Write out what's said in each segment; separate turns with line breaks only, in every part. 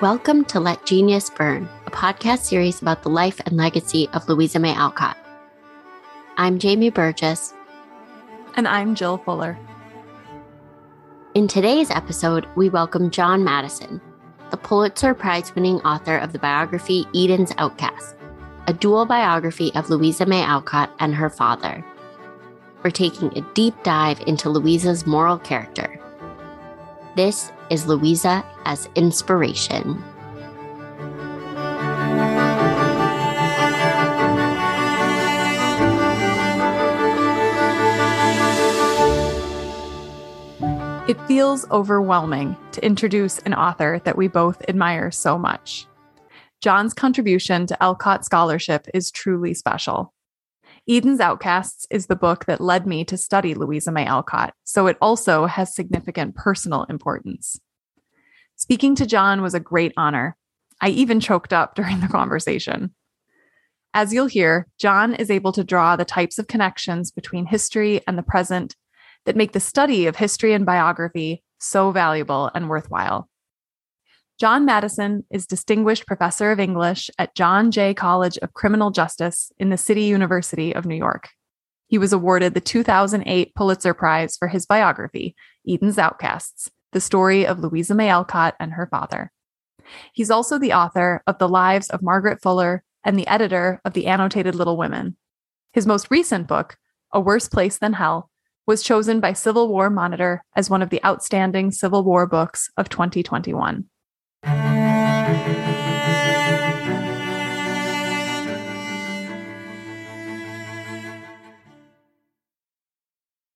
Welcome to Let Genius Burn, a podcast series about the life and legacy of Louisa May Alcott. I'm Jamie Burgess.
And I'm Jill Fuller.
In today's episode, we welcome John Matteson, the Pulitzer Prize winning author of the biography Eden's Outcast, a dual biography of Louisa May Alcott and her father. We're taking a deep dive into Louisa's moral character. This is Louisa as inspiration.
It feels overwhelming to introduce an author that we both admire so much. John's contribution to Alcott scholarship is truly special. Eden's Outcasts is the book that led me to study Louisa May Alcott, so it also has significant personal importance. Speaking to John was a great honor. I even choked up during the conversation. As you'll hear, John is able to draw the types of connections between history and the present that make the study of history and biography so valuable and worthwhile. John Matteson is Distinguished Professor of English at John Jay College of Criminal Justice in the City University of New York. He was awarded the 2008 Pulitzer Prize for his biography, Eden's Outcasts The Story of Louisa May Alcott and Her Father. He's also the author of The Lives of Margaret Fuller and the editor of The Annotated Little Women. His most recent book, A Worse Place Than Hell, was chosen by Civil War Monitor as one of the outstanding Civil War books of 2021.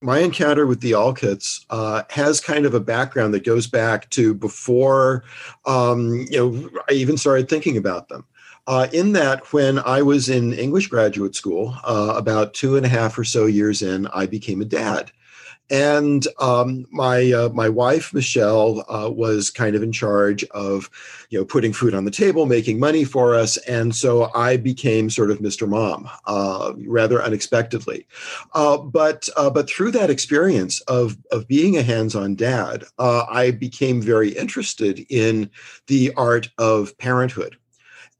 My encounter with the Alcotts uh, has kind of a background that goes back to before um, you know I even started thinking about them. Uh, in that, when I was in English graduate school, uh, about two and a half or so years in, I became a dad. And um, my uh, my wife Michelle uh, was kind of in charge of, you know, putting food on the table, making money for us, and so I became sort of Mr. Mom, uh, rather unexpectedly. Uh, but uh, but through that experience of of being a hands-on dad, uh, I became very interested in the art of parenthood.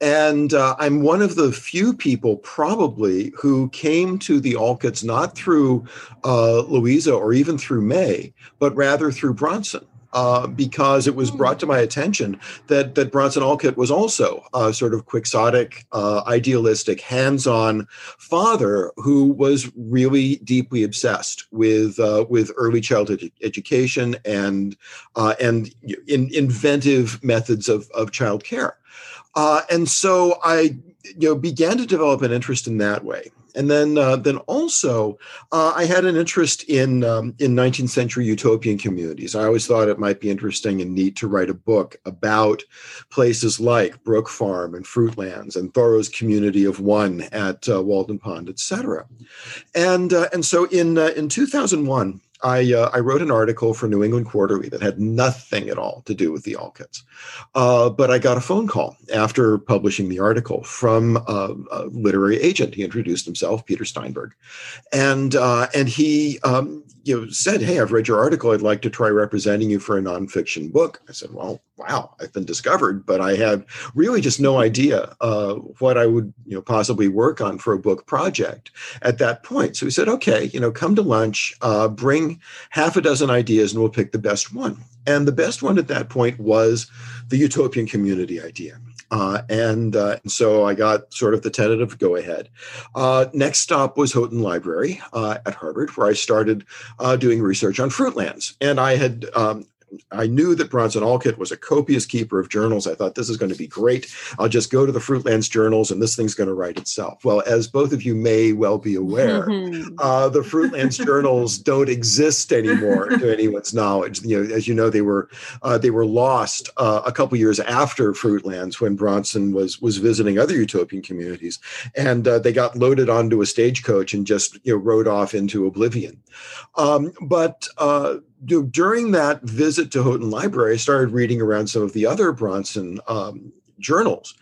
And uh, I'm one of the few people, probably, who came to the Alcotts not through uh, Louisa or even through May, but rather through Bronson. Uh, because it was hmm. brought to my attention that that Bronson Alcott was also a sort of quixotic, uh, idealistic, hands-on father who was really deeply obsessed with uh, with early childhood education and uh, and in, inventive methods of of child care. Uh, and so I, you know, began to develop an interest in that way. And then, uh, then also, uh, I had an interest in um, in 19th century utopian communities. I always thought it might be interesting and neat to write a book about places like Brook Farm and Fruitlands and Thoreau's community of one at uh, Walden Pond, etc. And uh, and so in uh, in 2001. I, uh, I wrote an article for New England Quarterly that had nothing at all to do with the Alcotts. Uh, but I got a phone call after publishing the article from a, a literary agent. He introduced himself, Peter Steinberg. And, uh, and he um, you know, said, Hey, I've read your article. I'd like to try representing you for a nonfiction book. I said, Well, wow, I've been discovered, but I had really just no idea uh, what I would, you know, possibly work on for a book project at that point. So he said, okay, you know, come to lunch, uh, bring half a dozen ideas, and we'll pick the best one. And the best one at that point was the utopian community idea. Uh, and, uh, and, so I got sort of the tentative go ahead. Uh, next stop was Houghton Library uh, at Harvard, where I started uh, doing research on fruitlands. And I had um, I knew that Bronson Alcott was a copious keeper of journals. I thought this is going to be great. I'll just go to the Fruitlands journals and this thing's going to write itself. Well, as both of you may well be aware, uh, the Fruitlands journals don't exist anymore to anyone's knowledge. You know, as you know, they were uh, they were lost uh, a couple years after Fruitlands when Bronson was was visiting other utopian communities, and uh, they got loaded onto a stagecoach and just you know rode off into oblivion. Um, but uh, during that visit to Houghton Library, I started reading around some of the other Bronson um, journals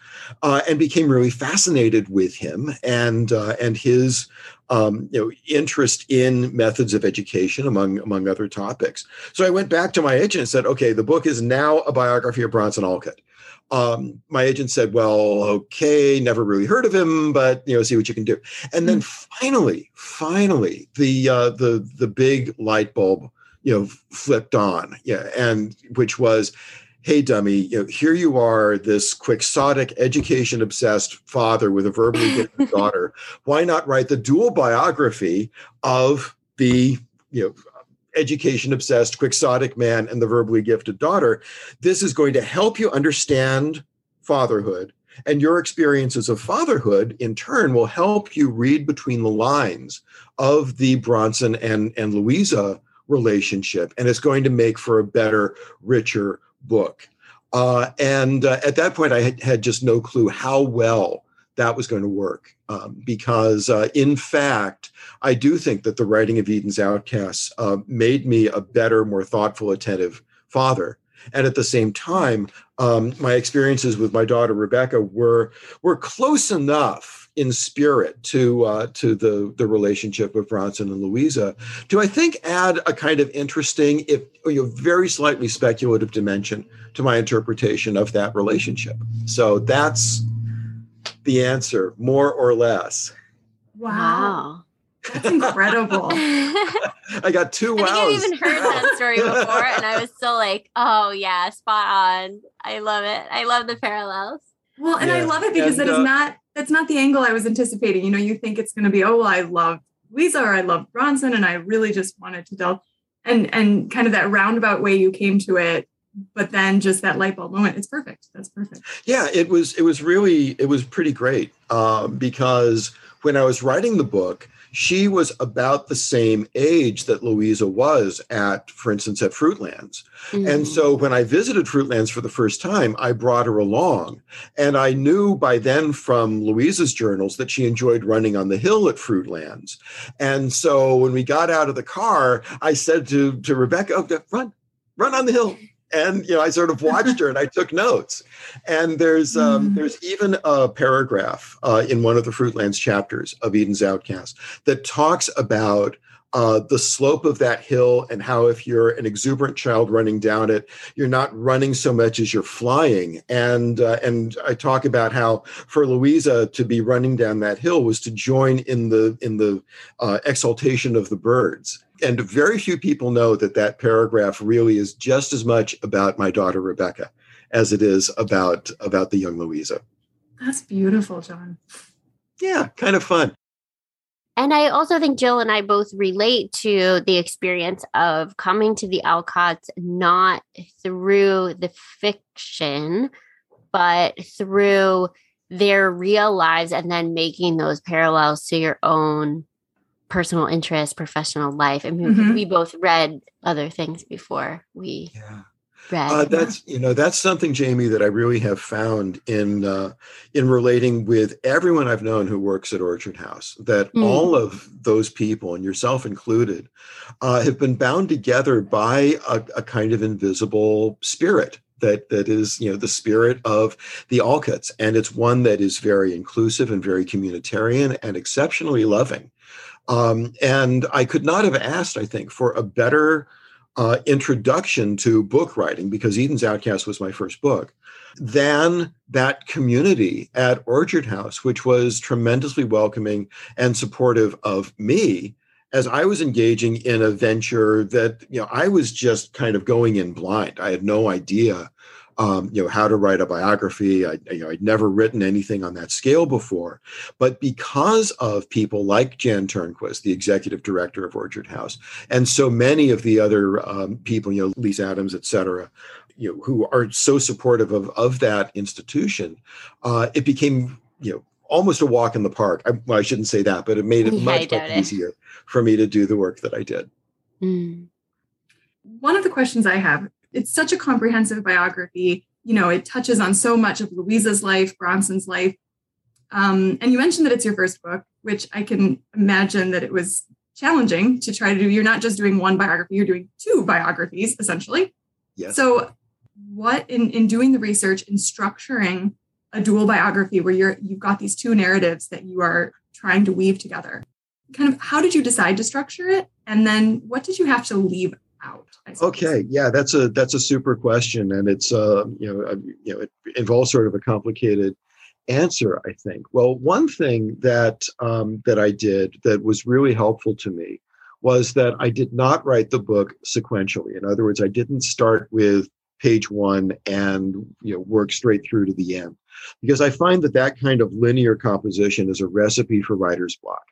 uh, and became really fascinated with him and uh, and his um, you know, interest in methods of education, among among other topics. So I went back to my agent and said, "Okay, the book is now a biography of Bronson Alcott." Um, my agent said, "Well, okay, never really heard of him, but you know, see what you can do." And then mm-hmm. finally, finally, the uh, the the big light bulb, you know, flipped on, yeah, and which was, hey dummy you know here you are this quixotic education obsessed father with a verbally gifted daughter. Why not write the dual biography of the you know education obsessed quixotic man and the verbally gifted daughter? This is going to help you understand fatherhood and your experiences of fatherhood in turn will help you read between the lines of the bronson and and louisa relationship and it's going to make for a better richer book. Uh, and uh, at that point, I had, had, just no clue how well that was going to work. Um, because, uh, in fact, I do think that the writing of Eden's Outcasts uh, made me a better, more thoughtful, attentive father. And at the same time, um, my experiences with my daughter Rebecca were were close enough in spirit to uh, to the the relationship of Bronson and Louisa. Do I think add a kind of interesting, if you know, very slightly speculative dimension to my interpretation of that relationship? So that's the answer, more or less.
Wow. That's incredible.
I got two wows.
I think I've even heard that story before, and I was still like, "Oh yeah, spot on. I love it. I love the parallels."
Well, and yeah. I love it because and, it is uh, not that's not the angle I was anticipating. You know, you think it's going to be, oh, well, I love Lisa or I love Bronson, and I really just wanted to delve and and kind of that roundabout way you came to it but then just that light bulb moment it's perfect that's perfect
yeah it was it was really it was pretty great uh, because when i was writing the book she was about the same age that Louisa was at, for instance, at Fruitlands. Mm-hmm. And so when I visited Fruitlands for the first time, I brought her along. And I knew by then from Louisa's journals that she enjoyed running on the hill at Fruitlands. And so when we got out of the car, I said to, to Rebecca, oh, run, run on the hill and you know i sort of watched her and i took notes. And there's um, mm. there's even a paragraph uh, in one of the fruitlands chapters of eden's outcast that talks about uh, the slope of that hill and how if you're an exuberant child running down it you're not running so much as you're flying. And uh, and i talk about how for louisa to be running down that hill was to join in the in the uh, exaltation of the birds and very few people know that that paragraph really is just as much about my daughter Rebecca as it is about about the young Louisa.
That's beautiful, John.
Yeah, kind of fun.
And I also think Jill and I both relate to the experience of coming to the Alcotts not through the fiction, but through their real lives and then making those parallels to your own personal interest, professional life. I mean, mm-hmm. we both read other things before we yeah. read.
Uh, that's you know that's something, Jamie, that I really have found in uh, in relating with everyone I've known who works at Orchard House. That mm. all of those people, and yourself included, uh, have been bound together by a, a kind of invisible spirit that that is you know the spirit of the Alcotts, and it's one that is very inclusive and very communitarian and exceptionally loving. Um, and I could not have asked, I think, for a better uh, introduction to book writing because Eden's Outcast was my first book than that community at Orchard House, which was tremendously welcoming and supportive of me as I was engaging in a venture that you know I was just kind of going in blind. I had no idea um, you know how to write a biography. I, you know, I'd never written anything on that scale before, but because of people like Jan Turnquist, the executive director of Orchard House, and so many of the other um, people, you know, Lisa Adams, et cetera, you know, who are so supportive of of that institution, uh, it became you know almost a walk in the park. I, well, I shouldn't say that, but it made it yeah, much, much easier for me to do the work that I did.
Mm. One of the questions I have it's such a comprehensive biography. You know, it touches on so much of Louisa's life, Bronson's life. Um, and you mentioned that it's your first book, which I can imagine that it was challenging to try to do. You're not just doing one biography, you're doing two biographies, essentially.
Yes.
So what in, in doing the research and structuring a dual biography where you're you've got these two narratives that you are trying to weave together
kind of how did you decide to structure it? And then what did you have to leave out?
Okay, yeah, that's a that's a super question, and it's uh you know uh, you know it involves sort of a complicated answer. I think. Well, one thing that um, that I did that was really helpful to me was that I did not write the book sequentially. In other words, I didn't start with page one and you know work straight through to the end because I find that that kind of linear composition is a recipe for writer's block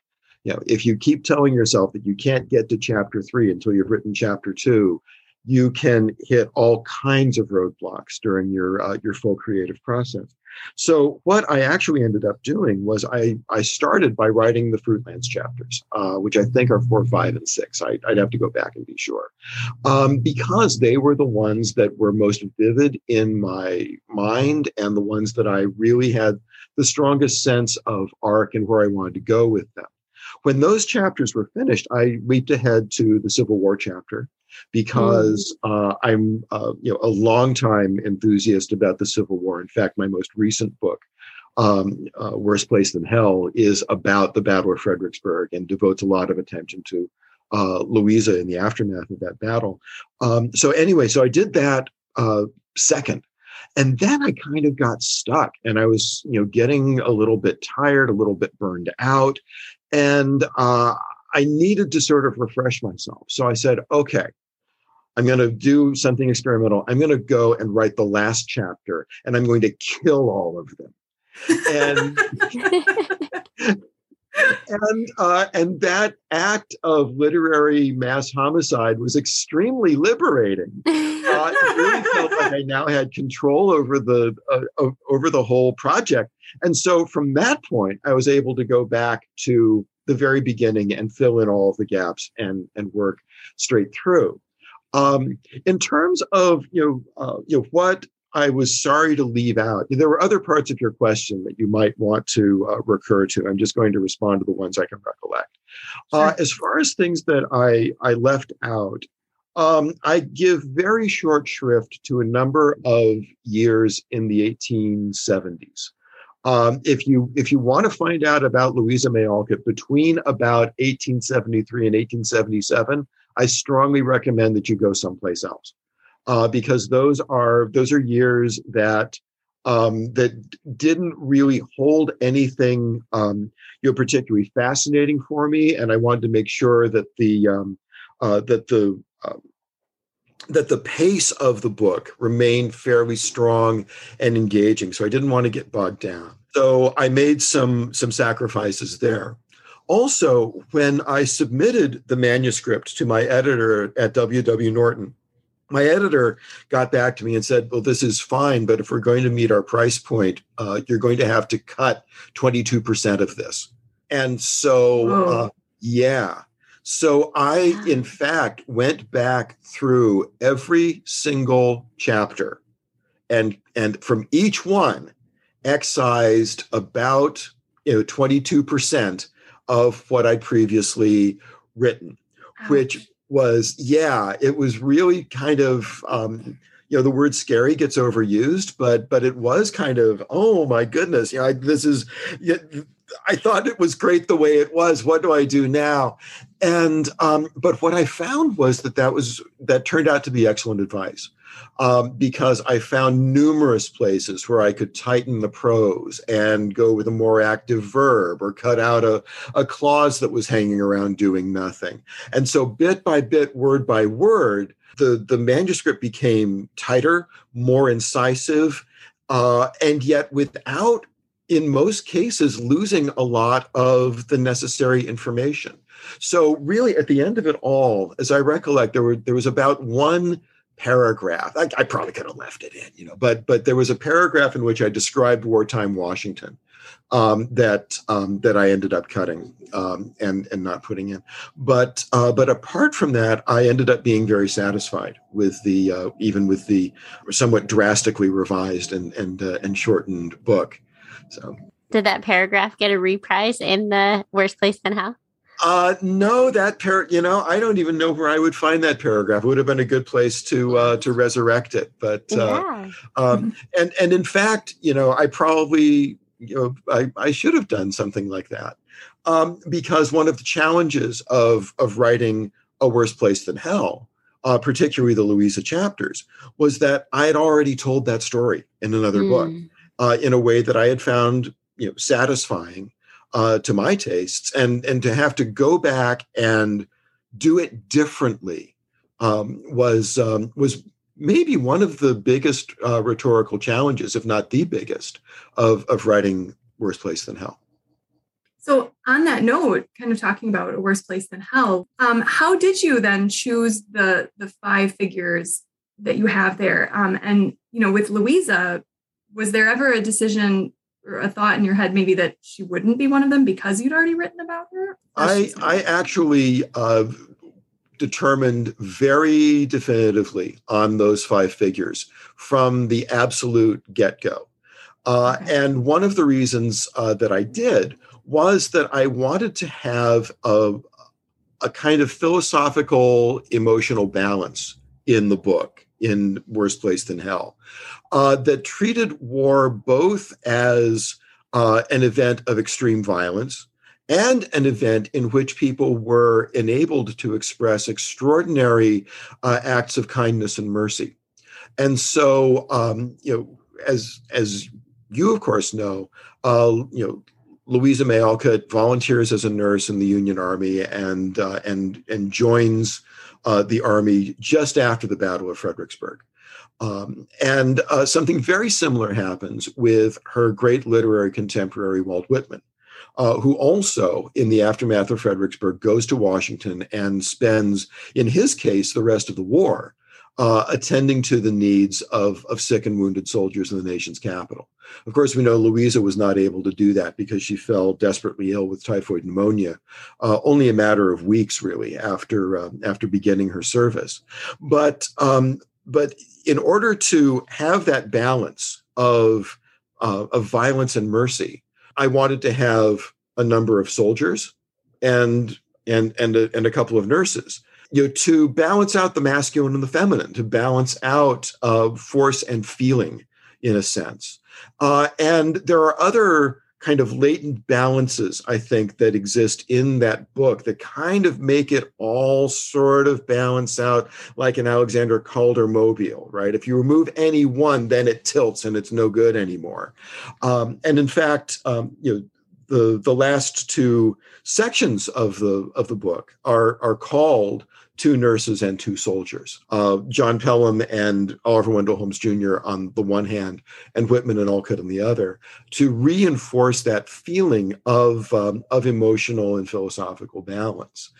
you know if you keep telling yourself that you can't get to chapter three until you've written chapter two you can hit all kinds of roadblocks during your uh, your full creative process. So what i actually ended up doing was i i started by writing the fruitlands chapters uh, which i think are four five and six. I, would have to go back and be sure. Um, because they were the ones that were most vivid in my mind and the ones that i really had the strongest sense of arc and where i wanted to go with them when those chapters were finished, I leaped ahead to the Civil War chapter because mm. uh, I'm uh, you know a longtime enthusiast about the Civil War. In fact, my most recent book, um, uh, "Worse Place Than Hell," is about the Battle of Fredericksburg and devotes a lot of attention to uh, Louisa in the aftermath of that battle. Um, so anyway, so I did that uh, second. And then I kind of got stuck and I was, you know, getting a little bit tired, a little bit burned out. And uh, I needed to sort of refresh myself. So I said, okay, I'm going to do something experimental. I'm going to go and write the last chapter and I'm going to kill all of them. And and uh, and that act of literary mass homicide was extremely liberating. Uh, it really felt like I now had control over the uh, over the whole project, and so from that point, I was able to go back to the very beginning and fill in all the gaps and and work straight through. Um, in terms of you know uh, you know what I was sorry to leave out. There were other parts of your question that you might want to uh, recur to. I'm just going to respond to the ones I can recollect. Uh, sure. Uh, as far as things that I, I left out, um, I give very short shrift to a number of years in the 1870s. Um, if you if you want to find out about Louisa May Alcott between about 1873 and 1877, I strongly recommend that you go someplace else uh, because those are those are years that um, that didn't really hold anything um, you know particularly fascinating for me, and I wanted to make sure that the um, uh, that the uh, that the pace of the book remained fairly strong and engaging. So I didn't want to get bogged down. So I made some some sacrifices there. Also, when I submitted the manuscript to my editor at W.W. Norton, my editor got back to me and said, Well, this is fine, but if we're going to meet our price point, uh, you're going to have to cut 22% of this. And so, uh, yeah. So I, in fact, went back through every single chapter and, and from each one, excised about you know 22% of what I'd previously written, Ouch. which was yeah it was really kind of um, you know the word scary gets overused but but it was kind of oh my goodness you know I, this is i thought it was great the way it was what do i do now? And um, but what i found was that that was that turned out to be excellent advice um, because I found numerous places where I could tighten the prose and go with a more active verb or cut out a, a clause that was hanging around doing nothing. And so, bit by bit, word by word, the, the manuscript became tighter, more incisive, uh, and yet without, in most cases, losing a lot of the necessary information. So, really, at the end of it all, as I recollect, there were there was about one paragraph. I, I, probably could have left it in, you know, but but there was a paragraph in which I described wartime Washington um, that um, that I ended up cutting um, and and not putting in. But uh, but apart from that, I ended up being very satisfied with the uh, even with the somewhat drastically revised and and uh, and shortened book. So.
Did that paragraph get a reprise in the worst place than hell?
Uh, no, that par. You know, I don't even know where I would find that paragraph. It would have been a good place to uh, to resurrect it. But uh, yeah. um, and and in fact, you know, I probably you know, I, I should have done something like that. Um, because one of the challenges of, of writing A Worse Place Than Hell, uh, particularly the Louisa chapters, was that I had already told that story in another mm. book uh, in a way that I had found you know, satisfying uh, to my tastes. And, and to have to go back and do it differently um, was, um, was maybe one of the biggest uh, rhetorical challenges, if not the biggest, of, of writing Worse Place Than Hell.
So, on that note, kind of talking about a worse place than hell, um, how did you then choose the the five figures that you have there? Um, and you know, with Louisa, was there ever a decision or a thought in your head maybe that she wouldn't be one of them because you'd already written about her?
I I actually uh, determined very definitively on those five figures from the absolute get go. Uh, okay. And one of the reasons uh, that I did was that I wanted to have a, a kind of philosophical, emotional balance in the book, in Worse Place Than Hell, uh, that treated war both as uh, an event of extreme violence and an event in which people were enabled to express extraordinary uh, acts of kindness and mercy. And so, um, you know, as as you of course know, uh, you know, Louisa May Alcott volunteers as a nurse in the Union Army and uh, and and joins uh, the army just after the Battle of Fredericksburg. Um, and uh, something very similar happens with her great literary contemporary, Walt Whitman uh, who also, in the aftermath of Fredericksburg, goes to Washington and spends, in his case, the rest of the war uh, attending to the needs of, of sick and wounded soldiers in the nation's capital. Of course, we know Louisa was not able to do that because she fell desperately ill with typhoid pneumonia, uh, only a matter of weeks, really, after uh, after beginning her service. But um, but in order to have that balance of uh, of violence and mercy, I wanted to have a number of soldiers and and and a, and a couple of nurses you know to balance out the masculine and the feminine to balance out uh, force and feeling in a sense. Uh, and there are other kind of latent balances i think that exist in that book that kind of make it all sort of balance out like an alexander calder mobile right? If you remove any one then it tilts and it's no good anymore. Um, and in fact um, you know the the last two sections of the of the book are are called two nurses and two soldiers. Uh, John Pelham and Oliver Wendell Holmes Jr. on the one hand, and Whitman and Alcott on the other, to reinforce that feeling of um, of emotional and philosophical balance.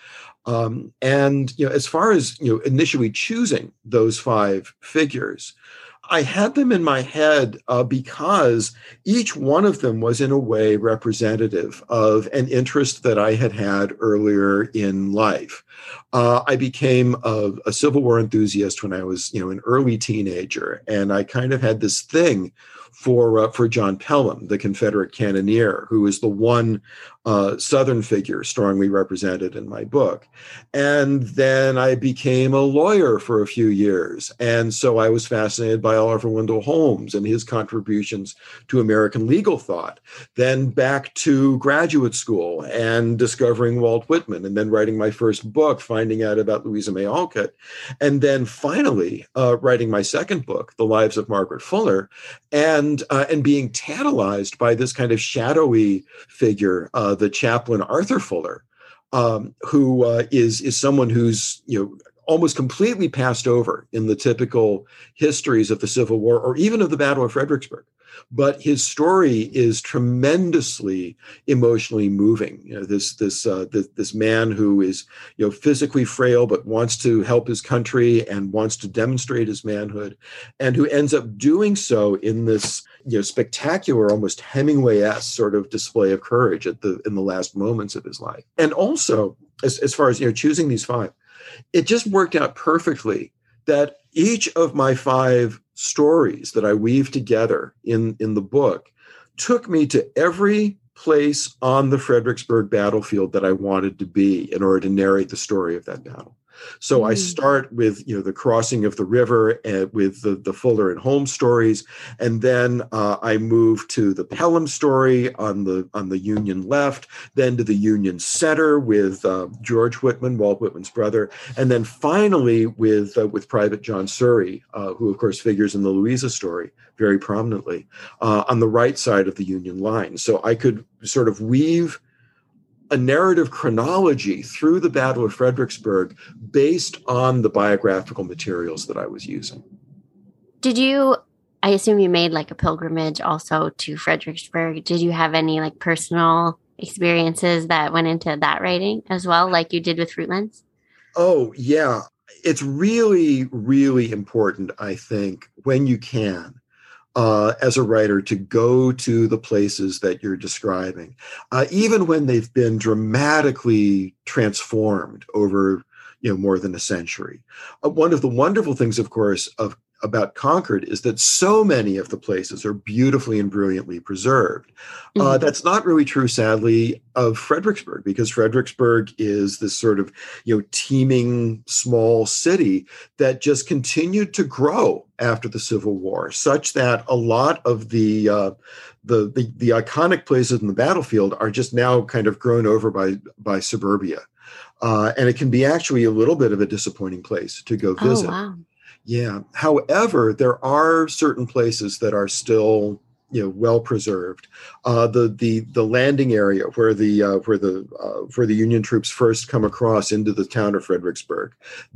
Um, and you know, as far as you know, initially choosing those five figures, I had them in my head uh, because each one of them was, in a way, representative of an interest that I had had earlier in life. Uh, I became a, a, Civil War enthusiast when I was, you know, an early teenager, and I kind of had this thing for uh, for John Pelham, the Confederate cannoneer, who is the one uh, Southern figure strongly represented in my book. And then I became a lawyer for a few years, and so I was fascinated by Oliver Wendell Holmes and his contributions to American legal thought. Then back to graduate school and discovering Walt Whitman, and then writing my first book, finding out about Louisa May Alcott, and then finally uh, writing my second book, The Lives of Margaret Fuller, and uh, and being tantalized by this kind of shadowy figure, uh, the chaplain Arthur Fuller, um, who uh, is is someone who's you know almost completely passed over in the typical histories of the Civil War or even of the Battle of Fredericksburg but his story is tremendously emotionally moving. You know, this this uh, this, this man who is you know physically frail but wants to help his country and wants to demonstrate his manhood, and who ends up doing so in this you know spectacular, almost Hemingway-esque sort of display of courage at the in the last moments of his life. And also, as as far as you know, choosing these five, it just worked out perfectly that each of my five stories that I weave together in, in the book took me to every place on the Fredericksburg battlefield that I wanted to be in order to narrate the story of that battle. So mm. I start with you know the crossing of the river and with the the Fuller and Holmes stories, and then uh, I move to the Pelham story on the on the Union left, then to the Union Center with uh, George Whitman, Walt Whitman's brother, and then finally with uh, with Private John Suhre, uh, who of course figures in the Louisa story very prominently uh, on the right side of the Union line. So I could sort of weave a narrative chronology through the Battle of Fredericksburg based on the biographical materials that I was using.
Did you? I assume you made like a pilgrimage also to Fredericksburg. Did you have any like personal experiences that went into that writing as well, like you did with Fruitlands?
Oh, yeah. It's really, really important, I think, when you can, uh, as a writer to go to the places that you're describing, uh, even when they've been dramatically transformed over you know more than a century. Uh, one of the wonderful things, of course, of about Concord is that so many of the places are beautifully and brilliantly preserved. Uh, mm-hmm. Uh, that's not really true, sadly, of Fredericksburg, because Fredericksburg is this sort of you know teeming small city that just continued to grow after the Civil War, such that a lot of the uh, the, the the iconic places in the battlefield are just now kind of grown over by by suburbia. Uh, and it can be actually a little bit of a disappointing place to go oh, visit. Oh, wow. Yeah. However, there are certain places that are still you know well preserved. Uh, the the the landing area where the uh, where the uh, where the Union troops first come across into the town of Fredericksburg,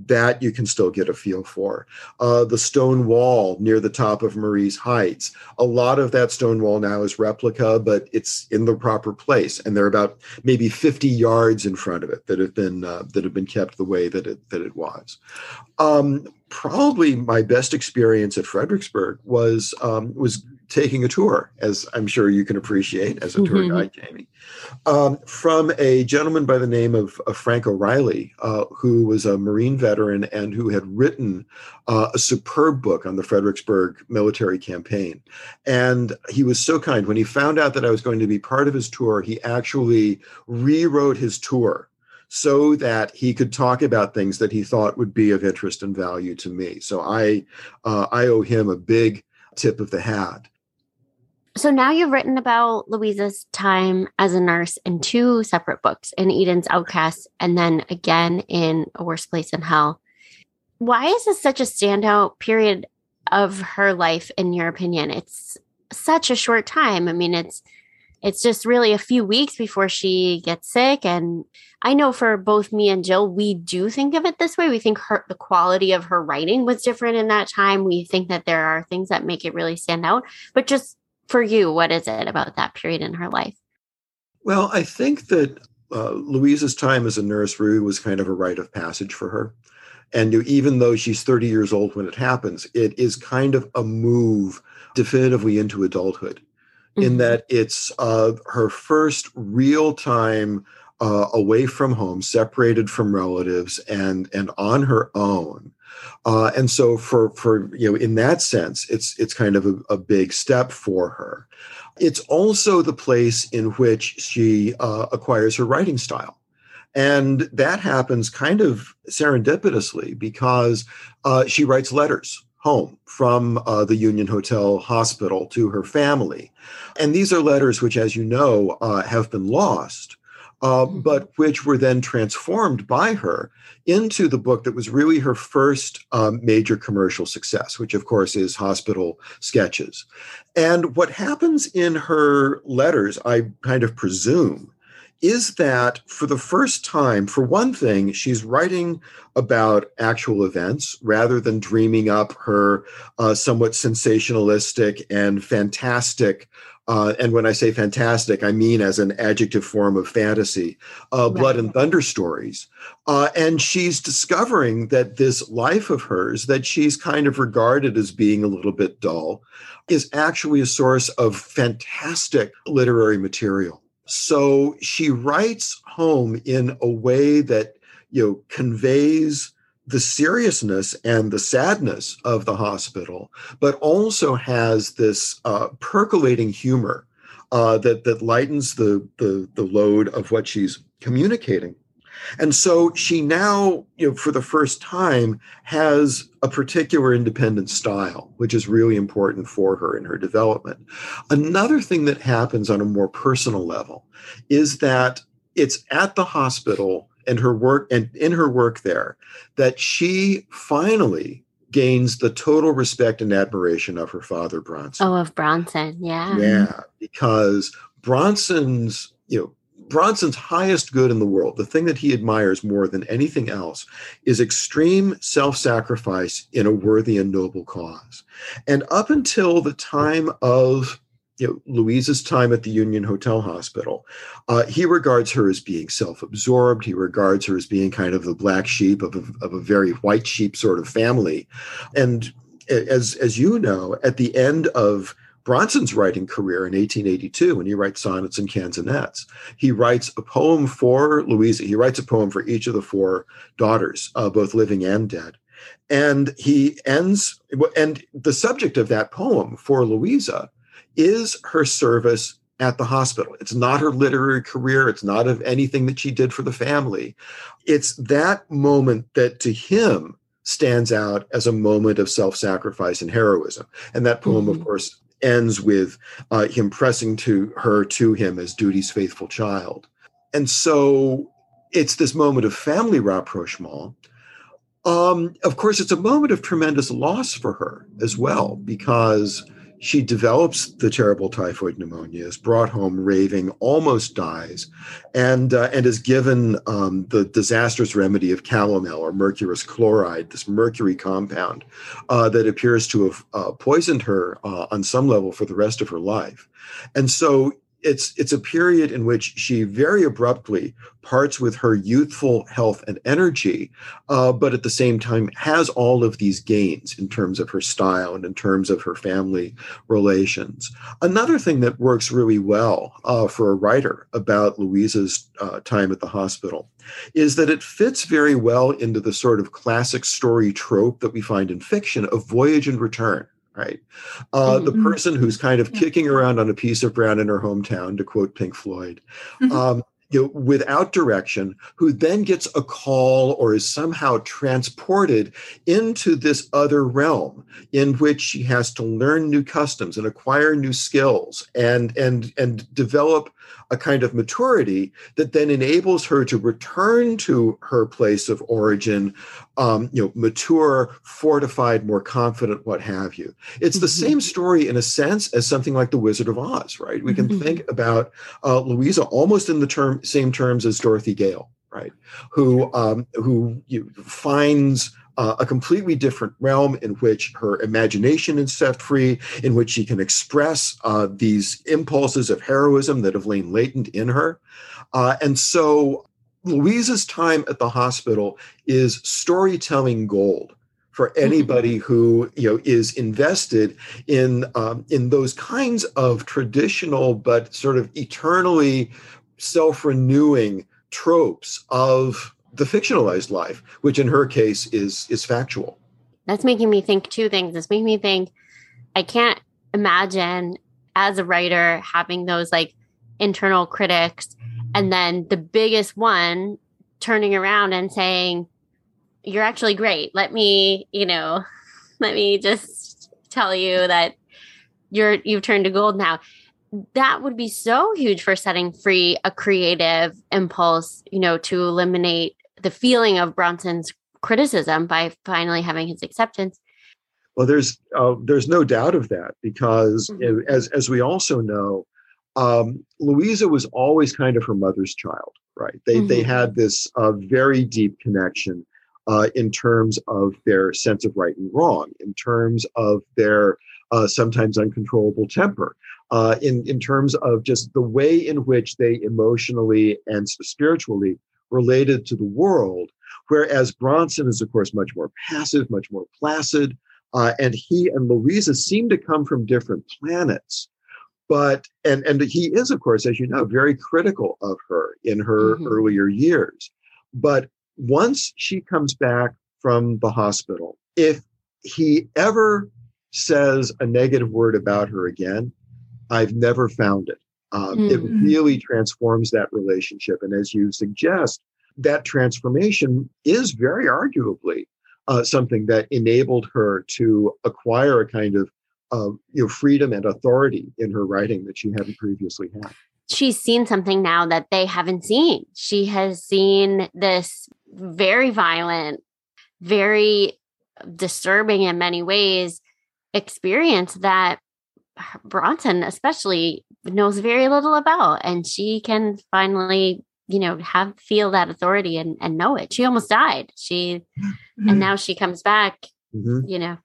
that you can still get a feel for. Uh, the stone wall near the top of Marye's Heights. A lot of that stone wall now is replica, but it's in the proper place, and they're about maybe 50 yards in front of it that have been uh, that have been kept the way that it that it was. Um, probably my best experience at Fredericksburg was um, was taking a tour, as I'm sure you can appreciate as a tour mm-hmm. guide, Jamie, um, from a gentleman by the name of, of Frank O'Reilly, uh, who was a Marine veteran and who had written uh, a superb book on the Fredericksburg military campaign. And he was so kind. When he found out that I was going to be part of his tour, he actually rewrote his tour so that he could talk about things that he thought would be of interest and value to me. So I uh, I owe him a big tip of the hat.
So now you've written about Louisa's time as a nurse in two separate books, in Eden's Outcast and then again in A Worse Place in Hell. Why is this such a standout period of her life in your opinion? It's such a short time. I mean, it's it's just really a few weeks before she gets sick and i know for both me and jill we do think of it this way we think her the quality of her writing was different in that time we think that there are things that make it really stand out but just for you what is it about that period in her life
well i think that uh, louisa's time as a nurse really was kind of a rite of passage for her and even though she's 30 years old when it happens it is kind of a move definitively into adulthood mm-hmm. in that it's uh, her first real time uh, away from home, separated from relatives, and and on her own. Uh, and so, for for you know, in that sense, it's it's kind of a, a big step for her. It's also the place in which she uh, acquires her writing style. And that happens kind of serendipitously because uh, she writes letters home from uh, the Union Hotel Hospital to her family. And these are letters which, as you know, uh, have been lost, mm-hmm. but which were then transformed by her into the book that was really her first um, major commercial success, which, of course, is Hospital Sketches. And what happens in her letters, I kind of presume, is that for the first time, for one thing, she's writing about actual events rather than dreaming up her uh, somewhat sensationalistic and fantastic. Uh, and when I say fantastic, I mean as an adjective form of fantasy, uh, right. blood and thunder stories. Uh, and she's discovering that this life of hers, that she's kind of regarded as being a little bit dull, is actually a source of fantastic literary material. So she writes home in a way that you know conveys the seriousness and the sadness of the hospital, but also has this uh, percolating humor uh, that that lightens the, the the load of what she's communicating. And so she now, you know, for the first time has a particular independent style, which is really important for her in her development. Another thing that happens on a more personal level is that it's at the hospital and her work and in her work there that she finally gains the total respect and admiration of her father Bronson.
Oh, of Bronson, yeah.
Yeah, because Bronson's, you know, Bronson's highest good in the world, the thing that he admires more than anything else, is extreme self sacrifice in a worthy and noble cause. And up until the time of you know, Louisa's time at the Union Hotel Hospital, uh, he regards her as being self absorbed. He regards her as being kind of the black sheep of a, of a very white sheep sort of family. And as, as you know, at the end of Bronson's writing career in 1882 when he writes sonnets and canzonets. He writes a poem for Louisa. He writes a poem for each of the four daughters, uh, both living and dead. And he ends, and the subject of that poem for Louisa is her service at the hospital. It's not her literary career. It's not of anything that she did for the family. It's that moment that to him stands out as a moment of self sacrifice and heroism. And that poem, mm-hmm. of course, ends with uh, him pressing to her to him as duty's faithful child. And so it's this moment of family rapprochement. Um, of course, it's a moment of tremendous loss for her as well, because she develops the terrible typhoid pneumonia, is brought home raving, almost dies, and uh, and is given um, the disastrous remedy of calomel or mercurous chloride, this mercury compound uh, that appears to have uh, poisoned her uh, on some level for the rest of her life. And so it's it's a period in which she very abruptly parts with her youthful health and energy, uh, but at the same time has all of these gains in terms of her style and in terms of her family relations. Another thing that works really well uh, for a writer about Louisa's uh, time at the hospital is that it fits very well into the sort of classic story trope that we find in fiction of voyage and return right? Uh, mm-hmm. The person who's kind of yeah. kicking around on a piece of ground in her hometown, to quote Pink Floyd, mm-hmm. um, you know, without direction, who then gets a call or is somehow transported into this other realm in which she has to learn new customs and acquire new skills and and and develop a kind of maturity that then enables her to return to her place of origin, um, you know, mature, fortified, more confident, what have you. It's the mm-hmm. same story in a sense as something like The Wizard of Oz, right? We can mm-hmm. think about uh, Louisa almost in the term same terms as Dorothy Gale, right? Who um, who you, finds uh, a completely different realm in which her imagination is set free, in which she can express uh, these impulses of heroism that have lain latent in her. Uh, and so Louisa's time at the hospital is storytelling gold for mm-hmm. anybody who you know is invested in um, in those kinds of traditional but sort of eternally self-renewing tropes of the fictionalized life, which in her case is is factual.
That's making me think two things. It's making me think I can't imagine as a writer having those like internal critics and then the biggest one turning around and saying, You're actually great. Let me, you know, let me just tell you that you're you've turned to gold now that would be so huge for setting free a creative impulse, you know, to eliminate the feeling of Bronson's criticism by finally having his acceptance.
Well, there's uh, there's no doubt of that because mm-hmm. as as we also know, um, Louisa was always kind of her mother's child, right? They mm-hmm. they had this uh, very deep connection uh, in terms of their sense of right and wrong, in terms of their uh, sometimes uncontrollable temper, uh, in in terms of just the way in which they emotionally and spiritually related to the world. Whereas Bronson is, of course, much more passive, much more placid. Uh, and he and Louisa seem to come from different planets. But, and, and he is, of course, as you know, very critical of her in her mm-hmm. earlier years. But once she comes back from the hospital, if he ever says a negative word about her again, I've never found it. Um, mm-hmm. It really transforms that relationship. And as you suggest, that transformation is very arguably uh, something that enabled her to acquire a kind of uh, you know freedom and authority in her writing that she hadn't previously had.
She's seen something now that they haven't seen. She has seen this very violent, very disturbing in many ways experience that Bronson, especially, knows very little about. And she can finally, you know, have feel that authority and, and know it. She almost died. She, mm-hmm. and now she comes back, mm-hmm. you know,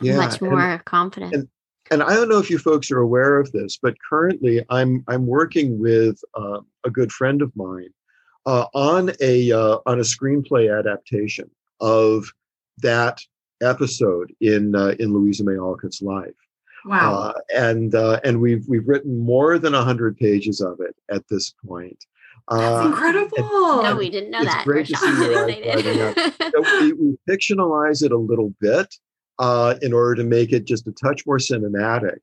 yeah. much more and, confident.
And, and I don't know if you folks are aware of this, but currently I'm I'm working with uh, a good friend of mine uh, on a uh, on a screenplay adaptation of that episode in uh, in Louisa May Alcott's life.
Wow!
Uh, and uh, and we've we've written more than hundred pages of it at this point.
That's incredible!
And, no, we didn't know
it's
that.
Great to see you. so we, we fictionalize it a little bit uh, in order to make it just a touch more cinematic.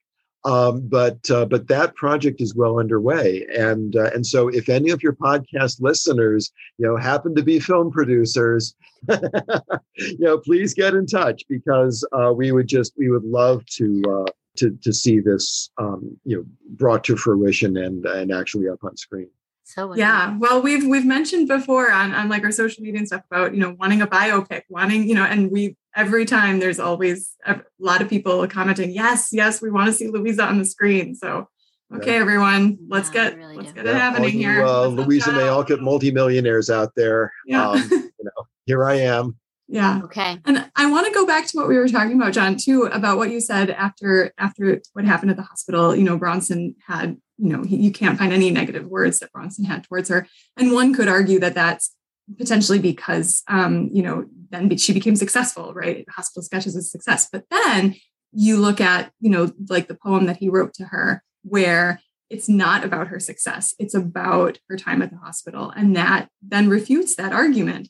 Um, but uh, but that project is well underway, and uh, and so if any of your podcast listeners, you know, happen to be film producers, you know, please get in touch because uh, we would just we would love to uh, to to see this um, you know brought to fruition and and actually up on screen.
So yeah, well, we've we've mentioned before on on like our social media and stuff about you know wanting a biopic, wanting you know, and we every time there's always a lot of people commenting, yes, yes, we want to see Louisa on the screen. So, okay, yeah. everyone, let's yeah, get really let's do. get it happening
you,
here.
Uh, Louisa May Alcott multimillionaires out there.
Yeah. Um,
you know, here I am.
Yeah.
Okay.
And I want to go back to what we were talking about, John, too, about what you said after after what happened at the hospital. You know, Bronson had, you know, he, you can't find any negative words that Bronson had towards her, and one could argue that that's potentially because, um, you know, then she became successful, right? Hospital Sketches is success. But then you look at, you know, like the poem that he wrote to her, where it's not about her success, it's about her time at the hospital. And that then refutes that argument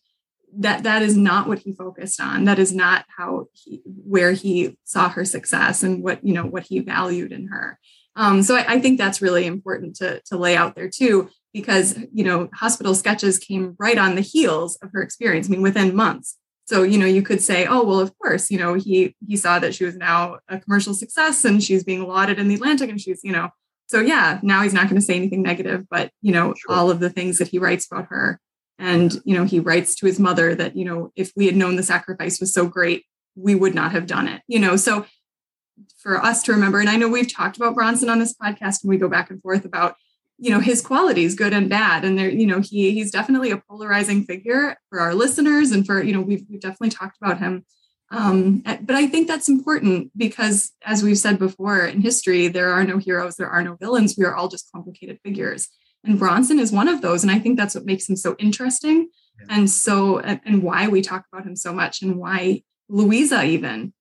that that is not what he focused on that is not how he where he saw her success and what you know what he valued in her um, so I, I, think that's really important to to lay out there too because you know hospital sketches came right on the heels of her experience i mean within months so, you know, you could say, oh, well, of course, you know, he he saw that she was now a commercial success and she's being lauded in the Atlantic and she's, you know, so yeah, now he's not going to say anything negative, but you know, sure. all of the things that he writes about her. And, you know, he writes to his mother that, you know, if we had known the sacrifice was so great, we would not have done it. You know, so for us to remember, and I know we've talked about Bronson on this podcast and we go back and forth about you know his qualities good and bad and there you know he he's definitely a polarizing figure for our listeners and for you know we've, we've definitely talked about him um, but i think that's important because as we've said before in history there are no heroes there are no villains we are all just complicated figures and bronson is one of those and i think that's what makes him so interesting yeah. and so and why we talk about him so much and why louisa even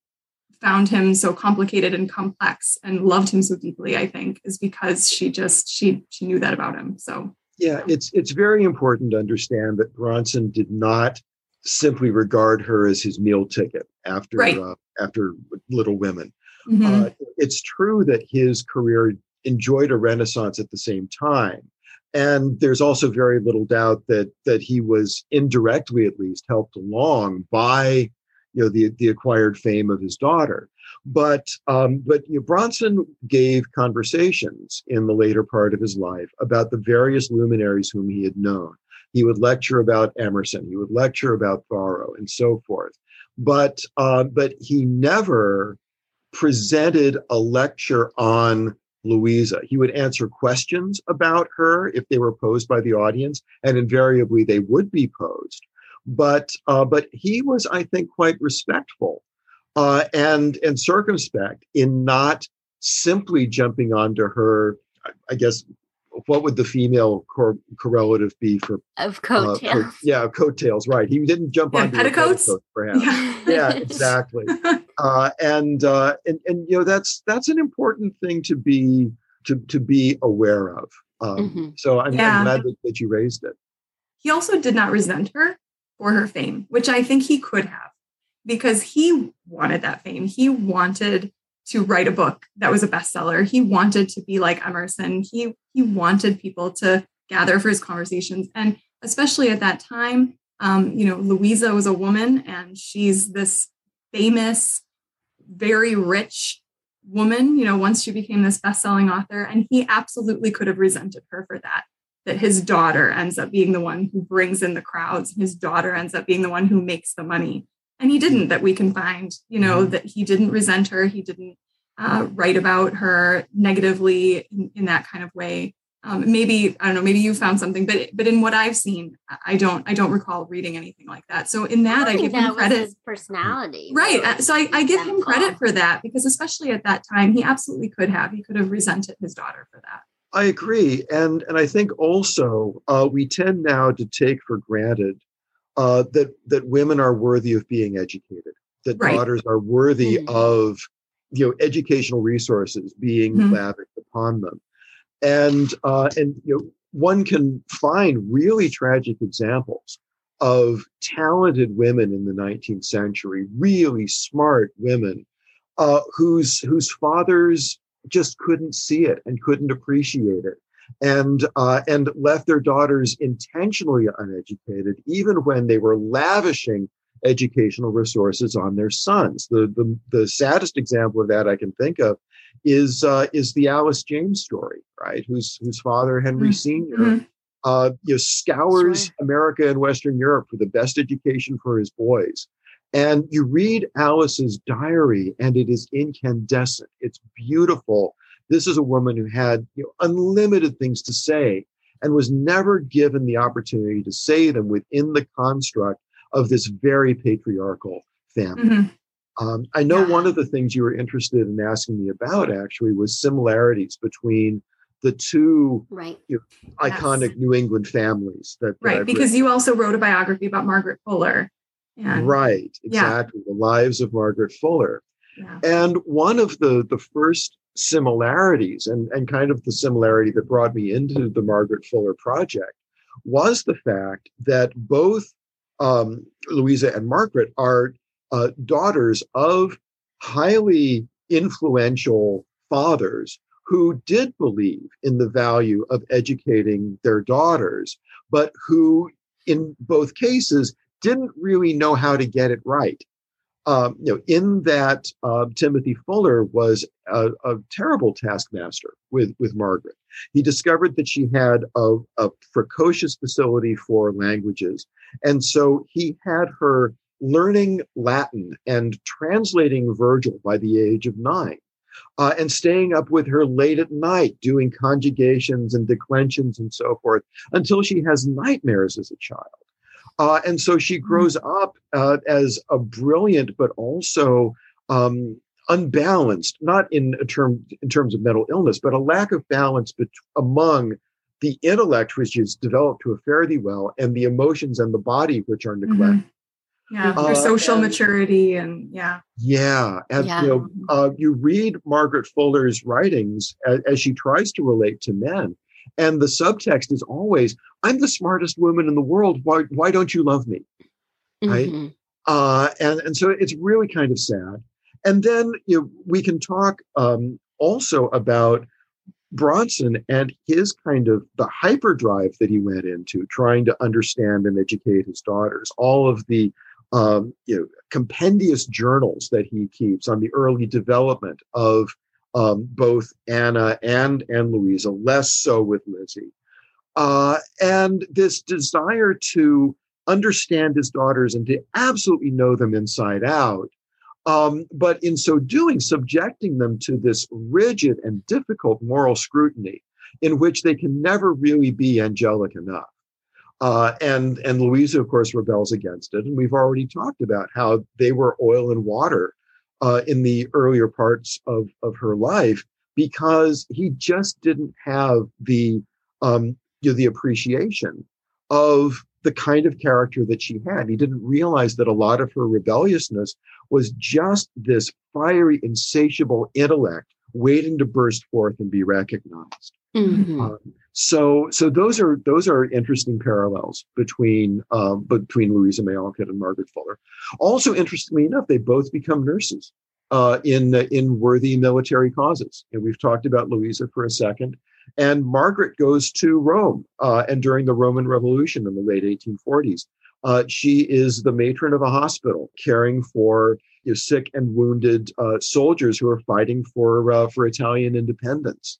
found him so complicated and complex and loved him so deeply i think is because she just she she knew that about him so
yeah it's it's very important to understand that bronson did not simply regard her as his meal ticket after right. uh, after little women mm-hmm. uh, it's true that his career enjoyed a renaissance at the same time and there's also very little doubt that that he was indirectly at least helped along by you know the the acquired fame of his daughter. But um, but you know, Bronson gave conversations in the later part of his life about the various luminaries whom he had known. He would lecture about Emerson. He would lecture about Thoreau and so forth. But uh, but he never presented a lecture on Louisa. He would answer questions about her if they were posed by the audience, and invariably they would be posed but uh, but he was, I think, quite respectful uh, and and circumspect in not simply jumping onto her. I guess what would the female cor- correlative be for
of coattails? Uh, for,
yeah, coattails. Right. He didn't jump
yeah,
onto
petticoats.
petticoats, perhaps. Yeah, yeah exactly. Uh, and uh, and and you know that's that's an important thing to be to to be aware of. Um, mm-hmm. So I'm, yeah. I'm glad that, that you raised it.
He also did not resent her for her fame, which I think he could have because he wanted that fame. He wanted to write a book that was a bestseller. He wanted to be like Emerson. He he wanted people to gather for his conversations. And especially at that time. Um, you know, Louisa was a woman and she's this famous, very rich woman, you know, once she became this best-selling author. And he absolutely could have resented her for that. That his daughter ends up being the one who brings in the crowds, his daughter ends up being the one who makes the money. And he didn't, that we can find, you know, mm-hmm. that he didn't resent her, he didn't uh, write about her negatively in, in that kind of way um, maybe i don't know maybe you found something but but in what i've seen i don't i don't recall reading anything like that so in that i, I give him credit
personality
right uh, so i, I give him credit for that because especially at that time he absolutely could have he could have resented his daughter for that
i agree and and i think also uh, we tend now to take for granted uh, that that women are worthy of being educated that right. daughters are worthy mm-hmm. of you know educational resources being mm-hmm. lavished upon them and uh, and you know one can find really tragic examples of talented women in the 19th century, really smart women, uh, whose whose fathers just couldn't see it and couldn't appreciate it, and uh, and left their daughters intentionally uneducated, even when they were lavishing educational resources on their sons. The the, the saddest example of that I can think of is uh, is the Alice James story, right? Whose whose father Henry mm-hmm. Senior uh, you know, scours right. America and Western Europe for the best education for his boys. And you read Alice's diary, and it is incandescent. It's beautiful. This is a woman who had you know, unlimited things to say and was never given the opportunity to say them within the construct of this very patriarchal family. Mm-hmm. Um, I know yeah. one of the things you were interested in asking me about actually was similarities between the two
right.
you know, iconic yes. New England families. That,
that right, because you also wrote a biography about Margaret Fuller.
And, right, exactly. Yeah. The lives of Margaret Fuller. Yeah. And one of the the first similarities, and, and kind of the similarity that brought me into the Margaret Fuller project, was the fact that both um, Louisa and Margaret are uh, daughters of highly influential fathers who did believe in the value of educating their daughters, but who, in both cases, didn't really know how to get it right. Um, you know, in that uh, Timothy Fuller was a, a, terrible taskmaster with with Margaret. He discovered that she had a, a precocious facility for languages, and so he had her learning Latin and translating Virgil by the age of nine, uh, and staying up with her late at night doing conjugations and declensions and so forth until she has nightmares as a child. Uh, and so she hmm. grows up uh, as a brilliant, but also um, unbalanced, not in term in terms of mental illness, but a lack of balance bet- among the intellect, which is developed to a fairly well, and the emotions and the body, which are neglected. Mm-hmm
yeah uh, their social and, maturity and yeah.
Yeah and yeah. you know uh, you read margaret fuller's writings as, as, she tries to relate to men. And the subtext is always i'm the smartest woman in the world. Why, why don't you love me? Right? Mm-hmm. uh, and, and so it's really kind of sad. And then you know, we can talk um, also about Bronson and his kind of the hyperdrive that he went into trying to understand and educate his daughters, all of the um, you know, compendious journals that he keeps on the early development of um, both Anna and and Louisa, less so with Lizzie, uh, and this desire to understand his daughters and to absolutely know them inside out. Um, but in so doing, subjecting them to this rigid and difficult moral scrutiny in which they can never really be angelic enough. Uh, and and Louisa, of course, rebels against it. And we've already talked about how they were oil and water uh, in the earlier parts of, of her life because he just didn't have the um, you know, the appreciation of the kind of character that she had. He didn't realize that a lot of her rebelliousness was just this fiery, insatiable intellect waiting to burst forth and be recognized. Mm-hmm. Um, so, so those are those are interesting parallels between um, between Louisa May Alcott and Margaret Fuller. Also, interestingly enough, they both become nurses uh, in in worthy military causes. And we've talked about Louisa for a second. And Margaret goes to Rome, uh, and during the Roman Revolution in the late 1840s, uh, she is the matron of a hospital caring for you know, sick and wounded uh, soldiers who are fighting for uh, for Italian independence.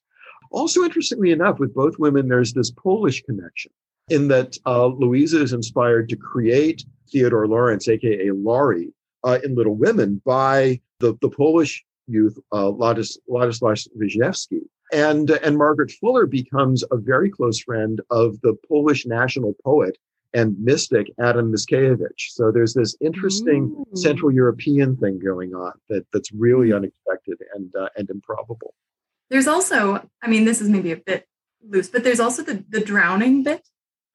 Also, interestingly enough, with both women, there's this Polish connection in that uh, Louisa is inspired to create Theodore Lawrence, aka Laurie, uh, in Little Women by the, the Polish youth uh, Ladis, Ladislas Wisniewski. And, and Margaret Fuller becomes a very close friend of the Polish national poet and mystic Adam Mickiewicz. So there's this interesting Ooh. Central European thing going on that, that's really mm. unexpected and, uh, and improbable.
There's also, I mean, this is maybe a bit loose, but there's also the, the drowning bit.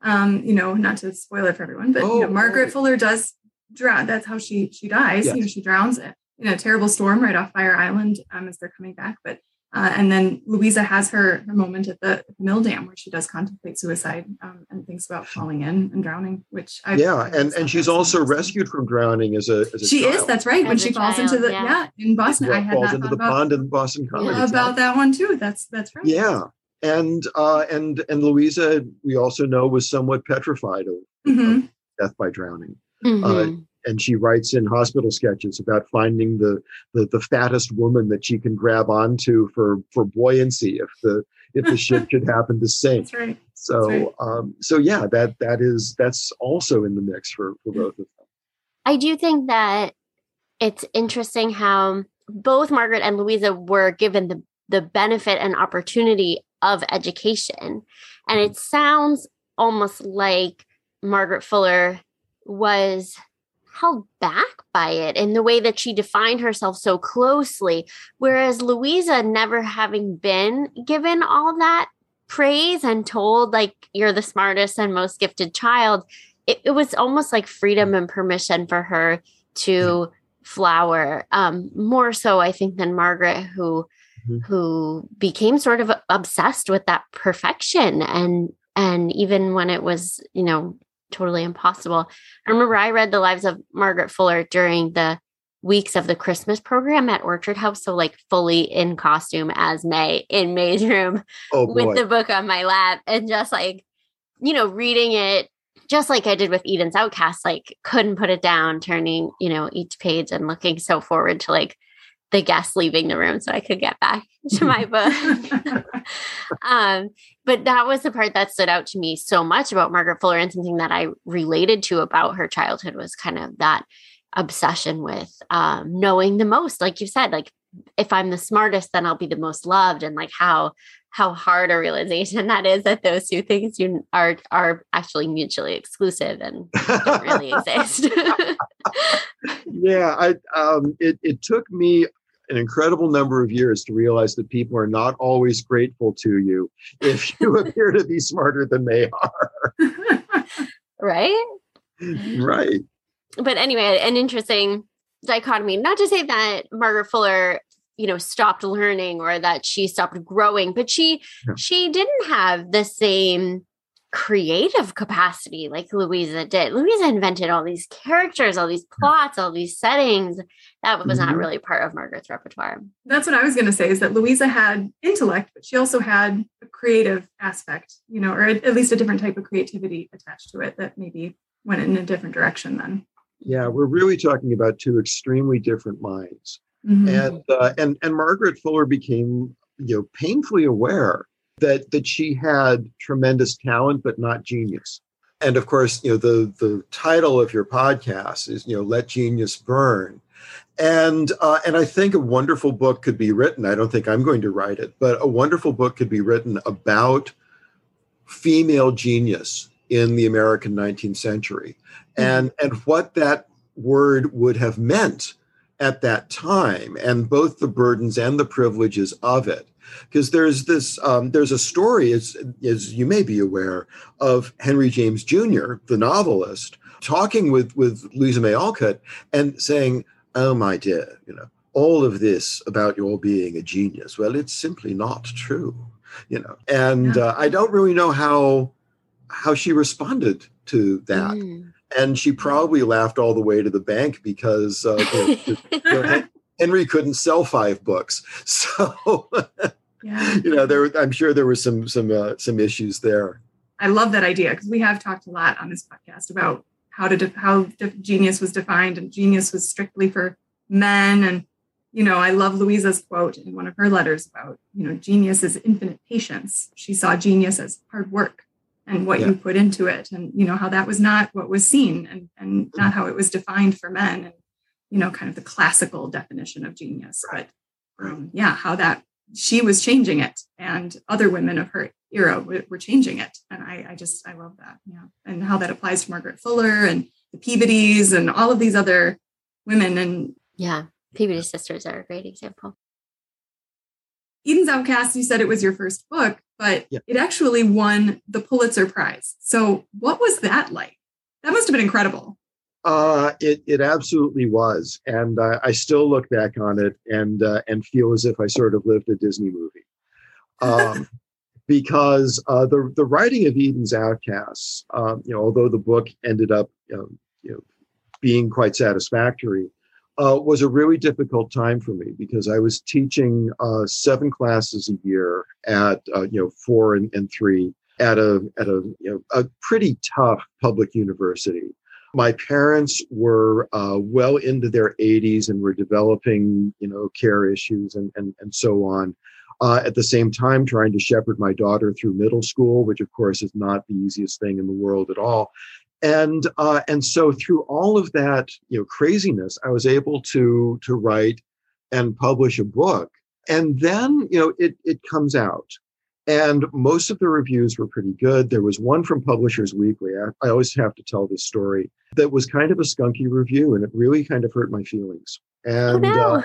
Um, you know, not to spoil it for everyone, but oh, you know, oh, Margaret oh. Fuller does drown. That's how she she dies. Yes. You know, she drowns in a terrible storm right off Fire Island um, as they're coming back. But uh, and then Louisa has her, her moment at the, the mill dam where she does contemplate suicide um, and thinks about falling in and drowning, which I
yeah, and and she's also rescued from drowning as a, as a
she
child.
is. That's right. As when she falls into the yeah. yeah. in Boston,
well,
I had
falls into the about, pond in Boston College
yeah, about that one too. That's that's right.
Yeah, and uh, and and Louisa, we also know was somewhat petrified of, mm-hmm. of death by drowning. Mm-hmm. Uh, and she writes in hospital sketches about finding the, the, the fattest woman that she can grab onto for for buoyancy if the if the ship should happen to sink.
Right.
So
right.
um, so yeah, that that is that's also in the mix for for both of them.
I do think that it's interesting how both Margaret and Louisa were given the the benefit and opportunity of education, and it sounds almost like Margaret Fuller was held back by it in the way that she defined herself so closely. Whereas Louisa, never having been given all that praise and told, like, you're the smartest and most gifted child, it, it was almost like freedom and permission for her to flower. Um, more so, I think, than Margaret, who mm-hmm. who became sort of obsessed with that perfection and and even when it was you know totally impossible. I remember I read the lives of Margaret Fuller during the weeks of the Christmas program at Orchard House. So, like, fully in costume as May in May's room oh, with the book on my lap and just like, you know, reading it just like I did with Eden's Outcast, like, couldn't put it down, turning, you know, each page and looking so forward to like the guests leaving the room so I could get back to my book. um, but that was the part that stood out to me so much about Margaret Fuller and something that I related to about her childhood was kind of that obsession with um, knowing the most. Like you said, like if I'm the smartest, then I'll be the most loved, and like how how hard a realization that is that those two things you are are actually mutually exclusive and don't really exist.
yeah, I um, it it took me an incredible number of years to realize that people are not always grateful to you if you appear to be smarter than they are.
right?
Right.
But anyway, an interesting dichotomy. Not to say that Margaret Fuller, you know, stopped learning or that she stopped growing, but she yeah. she didn't have the same creative capacity like Louisa did. Louisa invented all these characters, all these plots, all these settings. That was mm-hmm. not really part of Margaret's repertoire.
That's what I was going to say is that Louisa had intellect, but she also had a creative aspect, you know, or at least a different type of creativity attached to it that maybe went in a different direction then.
Yeah, we're really talking about two extremely different minds. Mm-hmm. And uh, and and Margaret Fuller became you know painfully aware that that she had tremendous talent but not genius. And of course you know the the title of your podcast is you know let genius burn. And uh, and i think a wonderful book could be written. I don't think i'm going to write it but a wonderful book could be written about female genius in the american 19th century. Mm-hmm. and and what that word would have meant at that time and both the burdens and the privileges of it because there's this um, there's a story as as you may be aware of Henry James Jr. the novelist talking with with Louisa May Alcott and saying, "Oh my dear, you know." All of this about your being a genius. Well, it's simply not true, you know. And uh, I don't really know how how she responded to that. Mm and she probably laughed all the way to the bank because uh, you know, Henry couldn't sell five books. So
Yeah.
you know, there. I'm sure there were some some uh, some issues there.
I love that idea because we have talked a lot on this podcast about how to def- how def- genius was defined, and genius was strictly for men. And you know, I love Louisa's quote in one of her letters about you know, genius is infinite patience. She saw genius as hard work and what
Yeah.
you put into it, and you know how that was not what was seen, and and not how it was defined for men, and you know, kind of the classical definition of genius,
Right.
but um, yeah, how that she was changing it and other women of her era were, changing it and I, I just i love that yeah and how that applies to margaret fuller and the peabodys and all of these other women and
Yeah. Peabody Sisters are a great example.
eden's outcast you said it was your first book but
Yeah.
it actually won the pulitzer prize so what was that like that must have been incredible
Uh, it it absolutely was, and uh, I still look back on it and uh, and feel as if I sort of lived a Disney movie, um, because uh, the the writing of Eden's Outcasts, um, you know, although the book ended up you know, you know being quite satisfactory, uh, was a really difficult time for me because I was teaching uh, seven classes a year at uh, you know four and, and three at a at a you know a pretty tough public university. My parents were uh, well into their 80s and were developing, you know, care issues and and and so on. Uh, at the same time, trying to shepherd my daughter through middle school, which of course is not the easiest thing in the world at all. And uh, and so through all of that, you know, craziness, I was able to to write and publish a book. And then, you know, it it comes out. And most of the reviews were pretty good. There was one from Publishers Weekly. I, I always have to tell this story that was kind of a skunky review, and it really kind of hurt my feelings. And
no.
uh,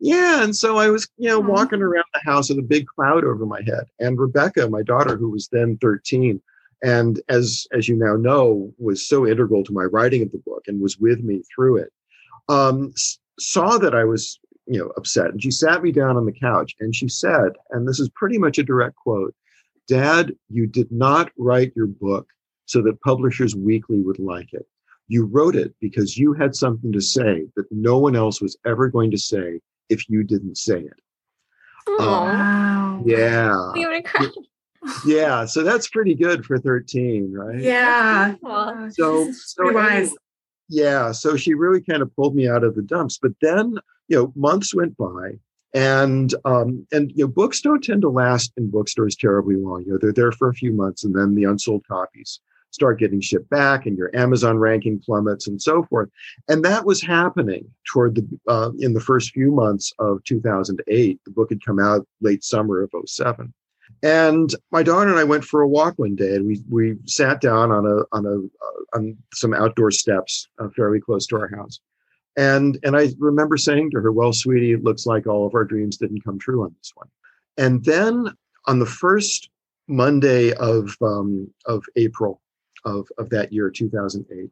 yeah, and so I was, you know, walking around the house with a big cloud over my head. And Rebecca, my daughter, who was then 13, and as as you now know, was so integral to my writing of the book and was with me through it, um, saw that I was you know upset. And she sat me down on the couch and she said and this is pretty much a direct quote dad you did not write your book so that publishers weekly would like it. You wrote it because you had something to say that no one else was ever going to say if you didn't say it.
Aw.
Um, wow.
yeah.
We would cry.
yeah so that's pretty good for 13 right?
Yeah.
So so
wise.
anyway, yeah so she really kind of pulled me out of the dumps. But then you know months went by and um and you know books don't tend to last in bookstores terribly long. You know they're there for a few months and then the unsold copies start getting shipped back and your amazon ranking plummets and so forth. And that was happening toward the uh, in the first few months of 2008 the book had come out late summer of 07 and my daughter and I went for a walk one day, and we we sat down on a on a uh, on some outdoor steps uh, fairly close to our house. And and I remember saying to her, "Well, sweetie, it looks like all of our dreams didn't come true on this one." And then on the first Monday of um, of April of of that year, 2008,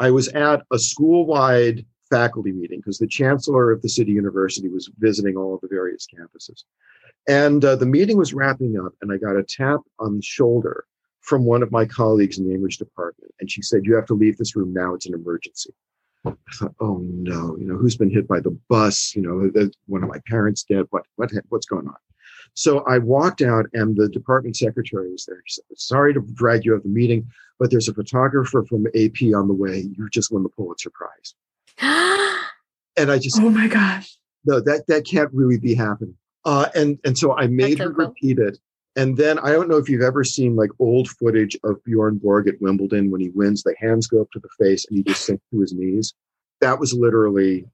I was at a school-wide faculty meeting because the chancellor of the city university was visiting all of the various campuses. And uh, the meeting was wrapping up, and I got a tap on the shoulder from one of my colleagues in the English department. And she said, You have to leave this room now. It's an emergency. I thought, Oh no, you know, who's been hit by the bus? You know, one of my parents dead. What, what, what's going on? So I walked out, and the department secretary was there. She said, Sorry to drag you out of the meeting, but there's a photographer from AP on the way. You just won the Pulitzer Prize. And I just,
oh my gosh
no, that that can't really be happening. Uh, and and so I made
so
her
cool.
repeat it. And then I don't know if you've ever seen like old footage of Bjorn Borg at Wimbledon when he wins, the hands go up to the face and he just sinks to his knees. That was literally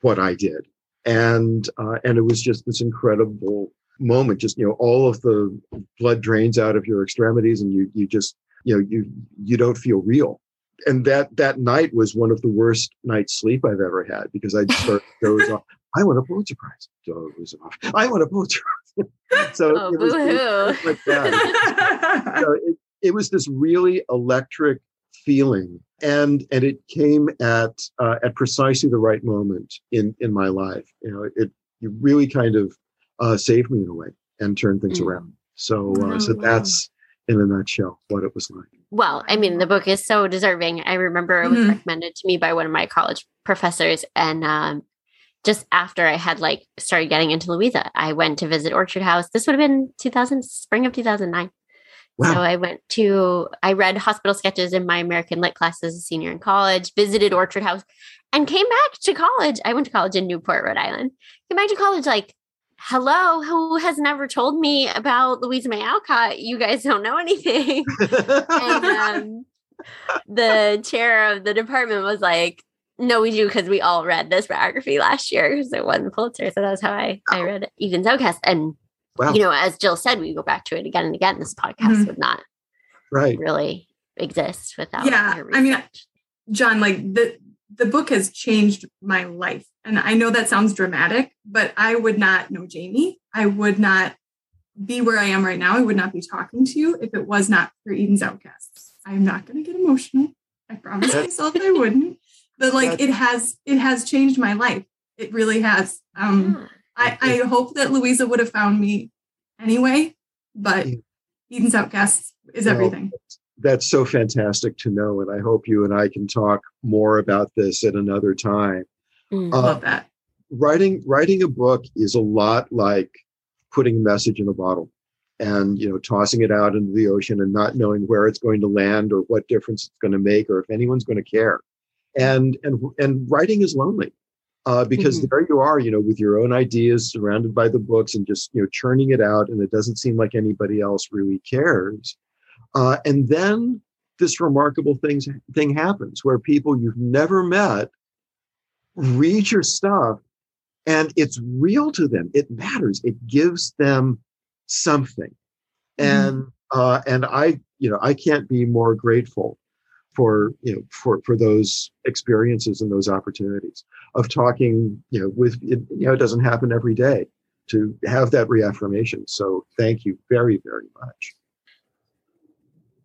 what I did, and uh, and it was just this incredible moment. Just you know, all of the blood drains out of your extremities, and you you just you know you you don't feel real. And that that night was one of the worst nights sleep I've ever had because I just doze off. I want a Pulitzer Prize. Doze off. I want a Pulitzer. so
Oh,
it was, it like that. So it, it was this really electric feeling, and and it came at uh, at precisely the right moment in in my life. You know, it it really kind of uh, saved me in a way and turned things
Mm.
around. So uh,
Oh,
so
wow.
that's in a nutshell what it was like.
Well, I mean, the book is so deserving. I remember it was
Mhm.
recommended to me by one of my college professors, and um, just after I had like started getting into Louisa, I went to visit Orchard House. This would have been 2000, spring of 2009. Wow. So I went to, I read hospital sketches in my American Lit class as a senior in college, visited Orchard House, and came back to college. I went to college in Newport, Rhode Island. Came back to college like, hello, who has never told me about Louisa May Alcott? You guys don't know anything. and um, the chair of the department was like, no, we do because we all read this biography last year because it won the Pulitzer. So that's how I, I read Eden's Outcast. And Wow. You know, as Jill said, we go back to it again and again. This podcast mm-hmm. would not
right
really exist without.
Yeah, I mean, John, like the the book has changed my life, and I know that sounds dramatic, but I would not know Jamie. I would not be where I am right now. I would not be talking to you if it was not for Eden's Outcasts. I'm not going to get emotional. I promise myself I wouldn't. But like it has, it has changed my life. It really has. Um, I, I hope that Louisa would have found me anyway, but Eden's Outcasts is everything. Well,
that's so fantastic to know. And I hope you and I can talk more about this at another time.
Mm, uh, love that.
Writing writing a book is a lot like putting a message in a bottle and you know tossing it out into the ocean and not knowing where it's going to land or what difference it's going to make or if anyone's going to care and and and writing is lonely uh, because mm-hmm. there you are, you know, with your own ideas surrounded by the books and just, you know, churning it out. And it doesn't seem like anybody else really cares. Uh, and then this remarkable thing, thing happens where people you've never met read your stuff and it's real to them. It matters. It gives them something. Mm-hmm. And, uh, and I, you know, I can't be more grateful for you know for for those experiences and those opportunities of talking you know with it, you know it doesn't happen every day to have that reaffirmation. So thank you very very much.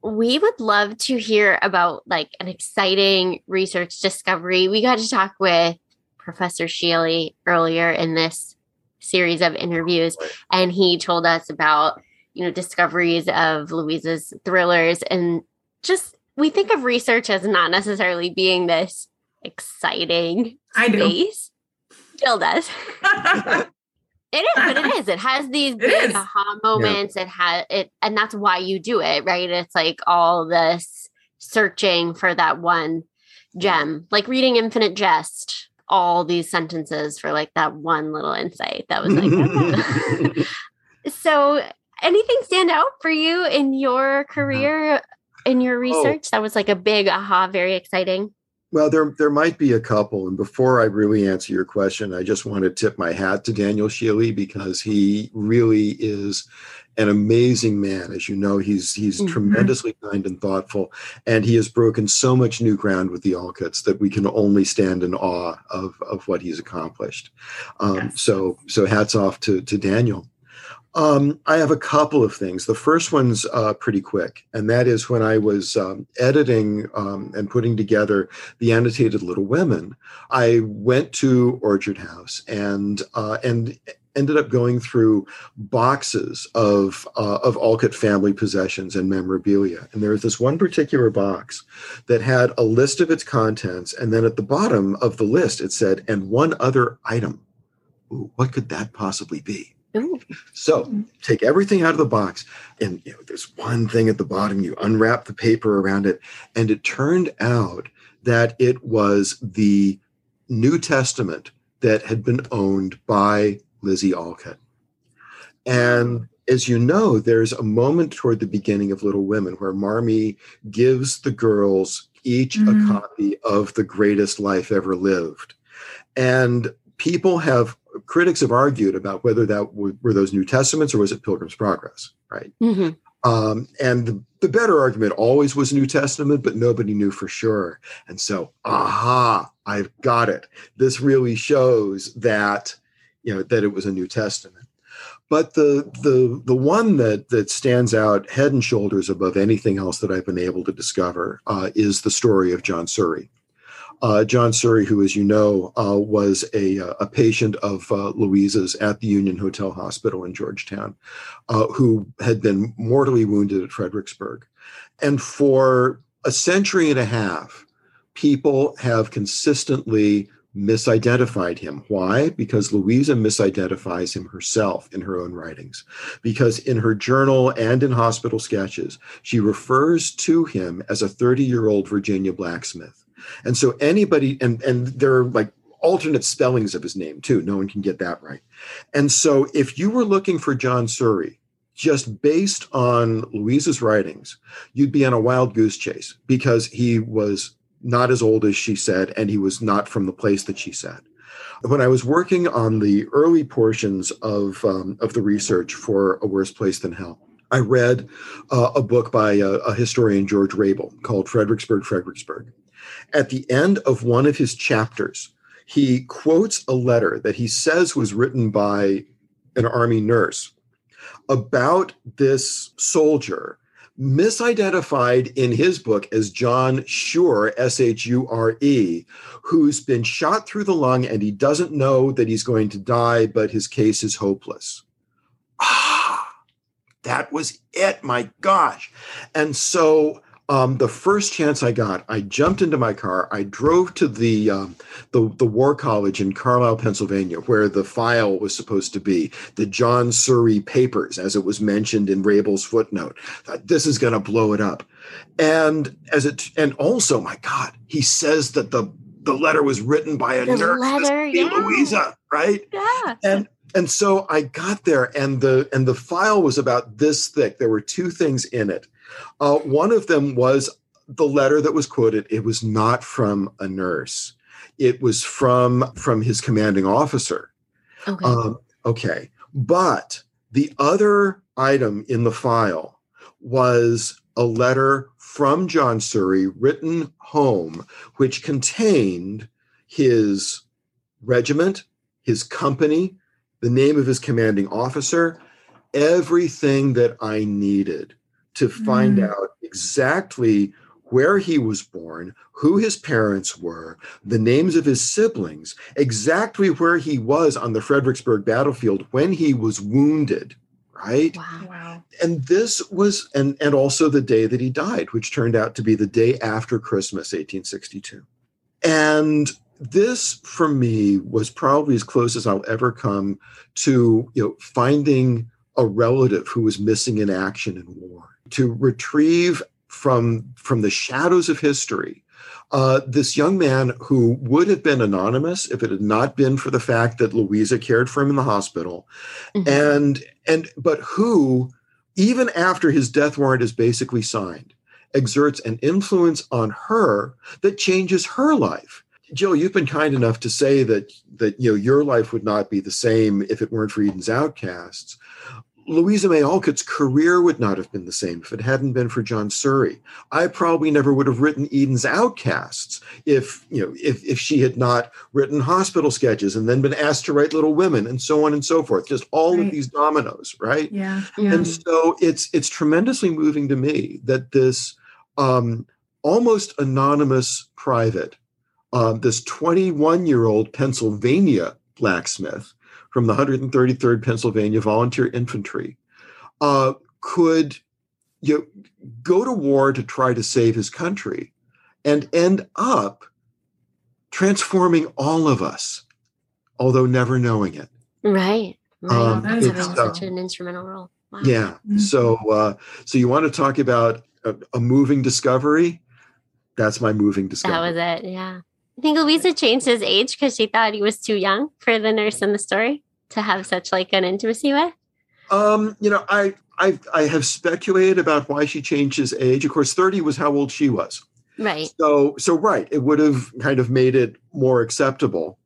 We would love to hear about like an exciting research discovery. We got to talk with professor shealy earlier in this series of interviews and he told us about you know discoveries of louisa's thrillers and just we think of research as not necessarily being this exciting I space. Do. Jill does. it is, but it is. It has these big aha moments. Yeah. It has it, and that's why you do it, right? It's like all this searching for that one gem, like reading Infinite Jest. All these sentences for like that one little insight that was like. So, anything stand out for you in your uh-huh. career in your oh. research? Oh. That was like a big aha, very exciting.
Well, there there might be a couple, and before I really answer your question, I just want to tip my hat to Daniel Shealy because he really is an amazing man. As you know, he's he's mm-hmm. tremendously kind and thoughtful, and he has broken so much new ground with the Alcotts that we can only stand in awe of of what he's accomplished. Um, yes. So so hats off to to Daniel. Um, I have a couple of things. The first one's uh, pretty quick, and that is when I was um, editing um, and putting together the annotated Little Women. I went to Orchard House and uh, and ended up going through boxes of uh, of Alcott family possessions and memorabilia. And there was this one particular box that had a list of its contents, and then at the bottom of the list it said, "and one other item." Ooh, what could that possibly be? Ooh. So take everything out of the box, and you know, there's one thing at the bottom. You unwrap the paper around it, and it turned out that it was the New Testament that had been owned by Lizzie Alcott. And as you know, there's a moment toward the beginning of Little Women where Marmee gives the girls each mm-hmm. a copy of The Greatest Life Ever Lived. And people have critics have argued about whether that were, were those New Testaments or was it Pilgrim's Progress, right? Mm-hmm. Um, and the, the, better argument always was New Testament, but nobody knew for sure. And so, aha, I've got it. This really shows that you know that it was a New Testament. But the the the one that that stands out head and shoulders above anything else that I've been able to discover uh, is the story of John Suhre. Uh, John Suhre, who, as you know, uh, was a, uh, a patient of uh, Louisa's at the Union Hotel Hospital in Georgetown, uh, who had been mortally wounded at Fredericksburg. And for a century and a half, people have consistently misidentified him. Why? Because Louisa misidentifies him herself in her own writings. Because in her journal and in hospital sketches, she refers to him as a 30 year old Virginia blacksmith. And so anybody, and, and there are like alternate spellings of his name too. No one can get that right. And so if you were looking for John Suhre, just based on Louisa's writings, you'd be on a wild goose chase because he was not as old as she said, and he was not from the place that she said. When I was working on the early portions of, um, of the research for A Worse Place Than Hell, I read uh, a book by a, a historian, George Rable, called Fredericksburg, Fredericksburg. At the end of one of his chapters, he quotes a letter that he says was written by an army nurse about this soldier misidentified in his book as John Shure, S H U R E, who's been shot through the lung and he doesn't know that he's going to die, but his case is hopeless. Ah, that was it. My gosh. And so um, the first chance I got, I jumped into my car. I drove to the, um, the the War College in Carlisle, Pennsylvania, where the file was supposed to be, the John Suhre papers, as it was mentioned in Rable's footnote. Thought, This is going to blow it up, and as it and also, my God, he says that the the letter was written by a
The
nurse,
letter, yeah.
Louisa, right?
Yeah.
and and so i got there and the and the file was about this thick there were two things in it uh, one of them was the letter that was quoted. It was not from a nurse. It was from from his commanding officer.
Okay.
um, okay. But the other item in the file was a letter from john suhre written home which contained his regiment his company the name of his commanding officer, everything that I needed to find
Mm.
out exactly where he was born, who his parents were, the names of his siblings, exactly where he was on the Fredericksburg battlefield when he was wounded, right?
wow.
Wow.
And this was and and also the day that he died, which turned out to be the day after Christmas 1862. And this for me was probably as close as I'll ever come to you know finding a relative who was missing in action in war to retrieve from from the shadows of history uh, this young man who would have been anonymous if it had not been for the fact that Louisa cared for him in the hospital,
Mhm.
and and but who, even after his death warrant is basically signed, exerts an influence on her that changes her life. Jill, you've been kind enough to say that that you know your life would not be the same if it weren't for Eden's Outcasts. Louisa May Alcott's career would not have been the same if it hadn't been for John Suhre. I probably never would have written Eden's Outcasts if you know if if she had not written hospital sketches and then been asked to write Little Women and so on and so forth. Just all of these dominoes, right?
Yeah. Yeah.
And so it's it's tremendously moving to me that this um, almost anonymous private, um, this 21 year old Pennsylvania blacksmith from the 133rd Pennsylvania Volunteer Infantry, uh, could you know, go to war to try to save his country, and end up transforming all of us, although never knowing it.
Right. Right.
Um,
That's
it's,
having
uh,
such an instrumental role. Wow.
Yeah.
Mhm.
So, uh, so you want to talk about a, a moving discovery? That's my moving discovery.
That was it. Yeah. I think Louisa changed his age because she thought he was too young for the nurse in the story to have such like an intimacy with.
Um, you know, I, I, I have speculated about why she changed his age. Of course, thirty was how old she was.
Right.
So, so right, it would have kind of made it more acceptable.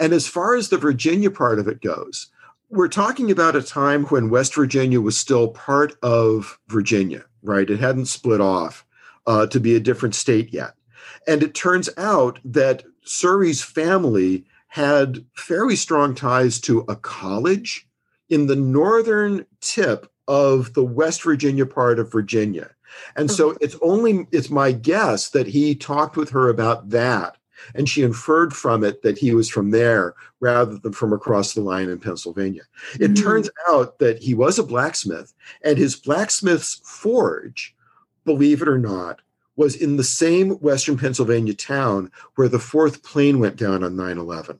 And as far as the Virginia part of it goes, we're talking about a time when West Virginia was still part of Virginia, right? It hadn't split off uh, to be a different state yet. And it turns out that Suhre's family had fairly strong ties to a college in the northern tip of the West Virginia part of Virginia. And so it's only it's my guess that he talked with her about that and she inferred from it that he was from there rather than from across the line in Pennsylvania. It
Mhm.
turns out that he was a blacksmith and his blacksmith's forge, believe it or not, was in the same Western Pennsylvania town where the fourth plane went down on 9 11.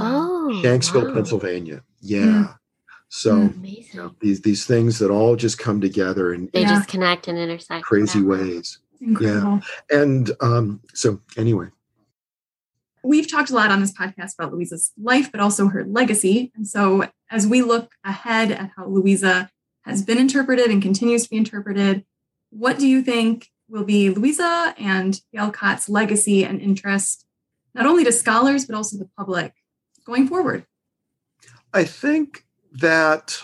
Oh,
Shanksville,
wow.
Pennsylvania. Yeah.
Mm.
So. You know, these these things that all just come together and
They
Yeah.
just connect and intersect.
crazy
that way.
ways.
Incredible.
And um, so anyway,
We've talked a lot on this podcast about Louisa's life, but also her legacy. And so, as we look ahead at how Louisa has been interpreted and continues to be interpreted, what do you think will be Louisa and the Alcott's legacy and interest, not only to scholars, but also the public going forward?
I think that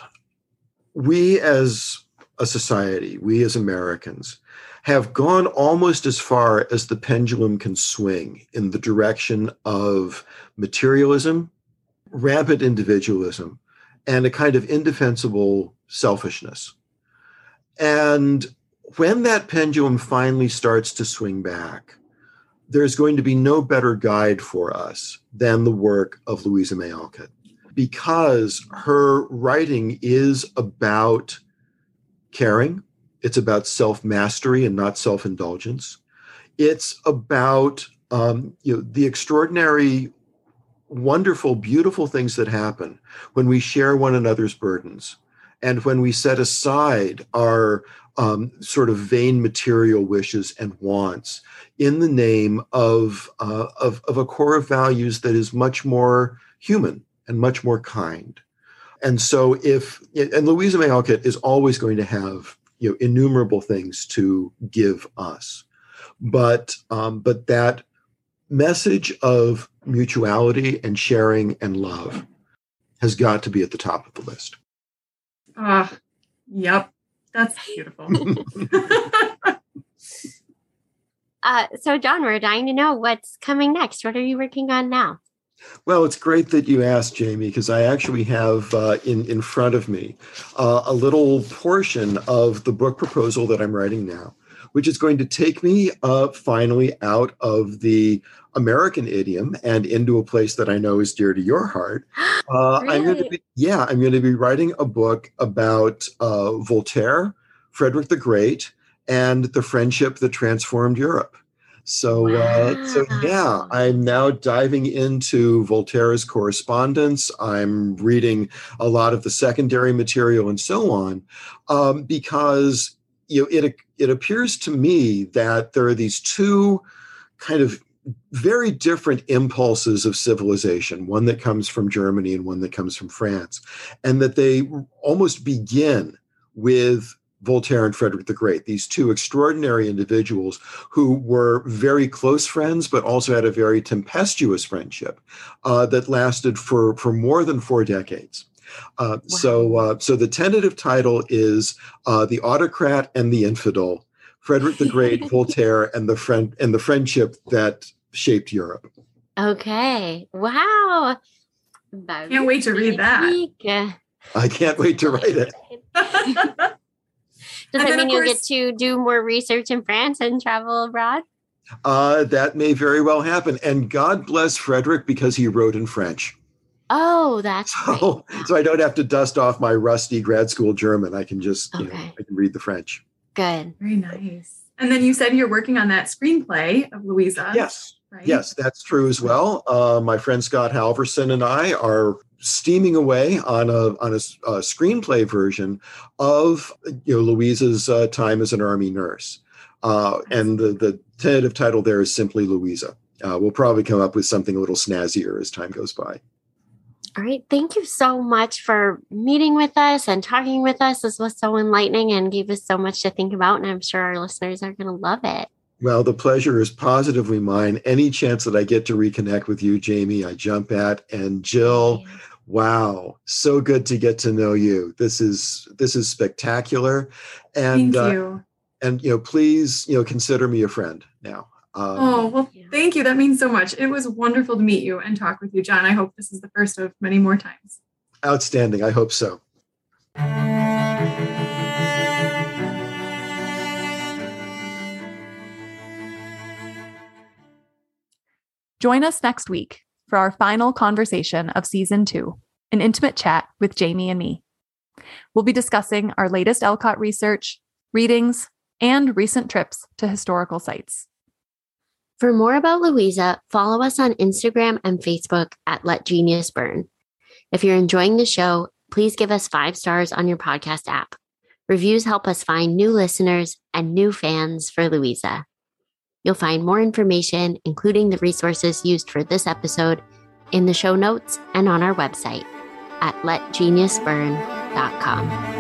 we as a society, we as Americans, have gone almost as far as the pendulum can swing in the direction of materialism, rampant individualism, and a kind of indefensible selfishness. And when that pendulum finally starts to swing back, there's going to be no better guide for us than the work of Louisa May Alcott because her writing is about caring, it's about self mastery and not self indulgence. It's about um, you know the extraordinary, wonderful, beautiful things that happen when we share one another's burdens and when we set aside our um, sort of vain material wishes and wants in the name of, uh, of of a core of values that is much more human and much more kind. And so if and Louisa May Alcott is always going to have you know innumerable things to give us, but um, but that message of mutuality and sharing and love has got to be at the top of the list.
Ah, yep. That's beautiful.
Uh, so, John, we're dying to know what's coming next. What are you working on now?
Well, it's great that you asked, Jamie, because I actually have uh, in in front of me uh, a little portion of the book proposal that I'm writing now, which is going to take me uh, finally out of the American idiom and into a place that I know is dear to your heart. Uh, I'm going to be, yeah, I'm going to be writing a book about uh, Voltaire, Frederick the Great, and the friendship that transformed Europe. So, uh, so yeah, I'm now diving into Voltaire's correspondence. I'm reading a lot of the secondary material and so on, um, because you know it it appears to me that there are these two kind of very different impulses of civilization one that comes from germany and one that comes from france and that they almost begin with voltaire and frederick the great these two extraordinary individuals who were very close friends but also had a very tempestuous friendship uh, that lasted for for more than four decades uh, so uh, so the tentative title is uh, the autocrat and the infidel frederick the great voltaire and the friend and the friendship that shaped europe
Okay. Wow.
Can't wait to read that.
that.
i can't wait to write it
Does
And
that
then, of
mean you'll get to do more research in France and travel abroad?
uh, that may very well happen and god bless frederick because he wrote in french
Oh, that's great.
so, so i don't have to dust off my rusty grad school german i can just you know
Okay.
i can read the french
Good.
Very nice. And then you said you're working on that screenplay of Louisa.
yes
Right?
Yes, that's true as well. Uh, my friend Scott Halverson and I are steaming away on a on a screenplay version of you know Louisa's uh, time as an army nurse, uh, and the the tentative title there is simply Louisa. Uh, we'll probably come up with something a little snazzier as time goes by.
All right. Thank you so much for meeting with us and talking with us. This was so enlightening and gave us so much to think about. And I'm sure our listeners are going to love it.
Well, the pleasure is positively mine. Any chance that I get to reconnect with you, Jamie, I jump at. And Jill, wow, so good to get to know you. This is this is spectacular. And
Thank
uh, and you know please you know consider me a friend now um,
Oh, well,
Yeah.
thank you. That means so much. It was wonderful to meet you and talk with you, John. I hope this is the first of many more times.
outstanding i hope so
Join us next week for our final conversation of season two, an intimate chat with Jamie and me. We'll be discussing our latest Alcott research, readings, and recent trips to historical sites.
For more about Louisa, follow us on Instagram and Facebook at Let Genius Burn. If you're enjoying the show, please give us five stars on your podcast app. Reviews help us find new listeners and new fans for Louisa. You'll find more information, including the resources used for this episode, in the show notes and on our website at letgeniusburn.com.